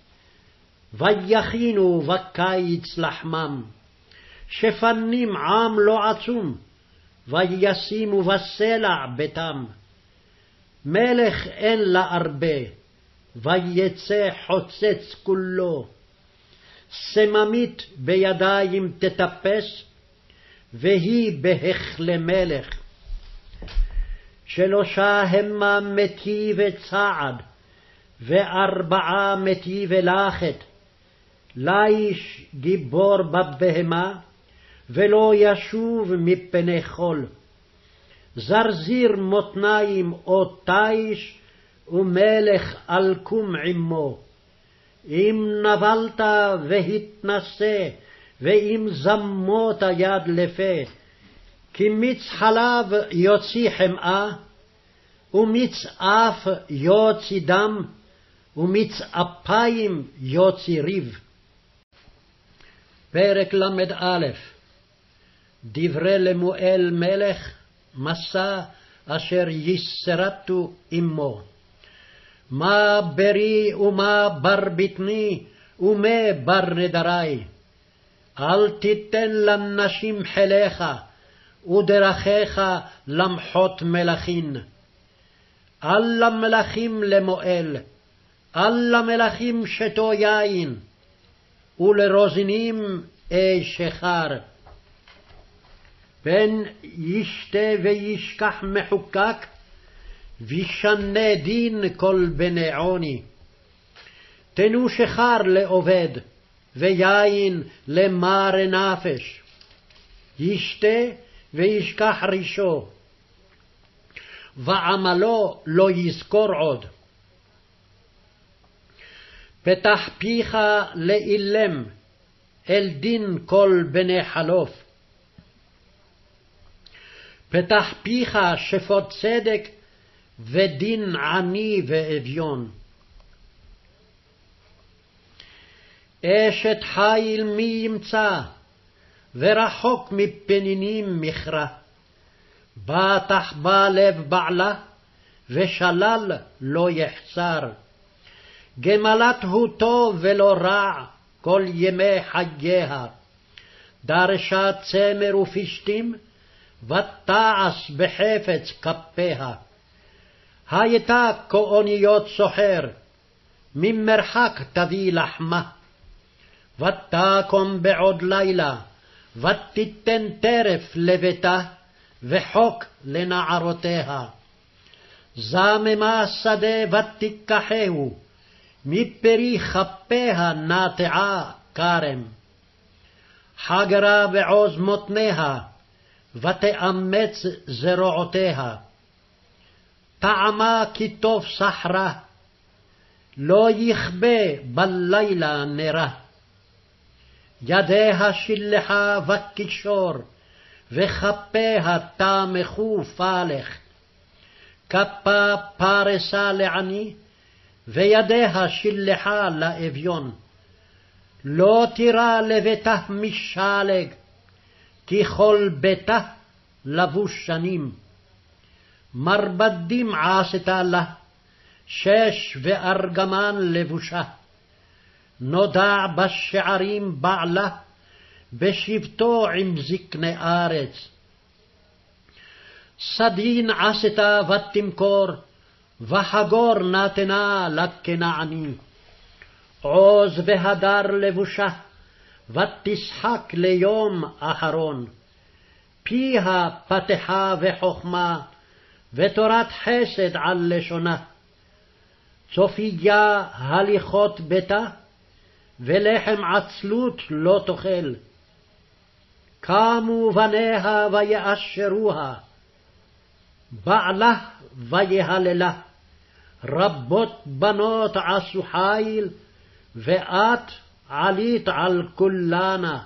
ויכינו בקיץ לחמם. שפנים עם לא עצום, וישימו בסלע ביתם. מלך אין לה הרבה, ויצא חוצץ כולו. סממית בידיים תטפס, והיא בהכלי מלך. שלושה המה מטיבי צעד, וארבעה מטיבי לכת. ליש גיבור בבהמה, ולא ישוב מפני חול. זרזיר מותניים או תיש, ומלך אלקום עמו. אם נבלת והתנשא, ואם זמות יד לפה, כי מיץ חלב יוציא חמאה, ומיץ אף יוציא דם, ומיץ אפיים יוציא ריב. פרק ל"א דברי למואל מלך, מסע אשר יסרטו עמו. מה ברי ומה בר בטני, ומה בר נדרי. אל תיתן לנשים חיליך, ודרכיך למחות מלכים. אל למלכים למואל, אל למלכים שתו יין, ולרוזנים אש שכר. פן ישתה וישכח מחוקק, וישנה דין כל בני עוני. תנו שכר לעובד, ויין למר נפש. ישתה וישכח רישו, ועמלו לא יזכור עוד. פתח פיך לאילם, אל דין כל בני חלוף. פתח פיך שפוט צדק, ודין עני ואביון. אשת חיל מי ימצא, ורחוק מפנינים מכרה. בטח בה לב בעלה, ושלל לא יחסר. גמלת הוא טוב ולא רע כל ימי חייה. דרשה צמר ופשתים, ותעש בחפץ כפיה. הייתה כאוניות סוחר, ממרחק תביא לחמה. ותקום בעוד לילה, ותיתן טרף לביתה, וחוק לנערותיה. זממה שדה ותיקחהו, מפרי כפיה נטעה כרם. חגרה בעוז מותניה, ותאמץ זרועותיה. טעמה כי טוב סחרה, לא יכבה בלילה נרה. ידיה שלחה וקישור, וכפיה תמכו פלך. כפה פרסה לעני, וידיה שלחה לאביון. לא תירא לביתה משלג, כי כל ביתה לבוש שנים. מרבדים עשתה לה, שש וארגמן לבושה. נודע בשערים בעלה, בשבטו עם זקני ארץ. סדין עשתה ותמכור, וחגור נתנה לכנעני. עוז והדר לבושה, ותשחק ליום אחרון. פיה פתחה וחכמה, ותורת חסד על לשונה. צופיה הליכות ביתה, ולחם עצלות לא תאכל. קמו בניה ויאשרוה, בעלה ויהללה, רבות בנות עשו חיל, ואת עלית על כולנה.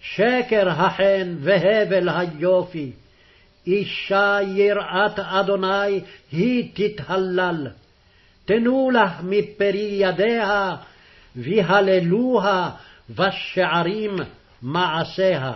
שקר החן והבל היופי, אישה יראת אדוני היא תתהלל. תנו לה מפרי ידיה, והללוה בשערים מעשיה.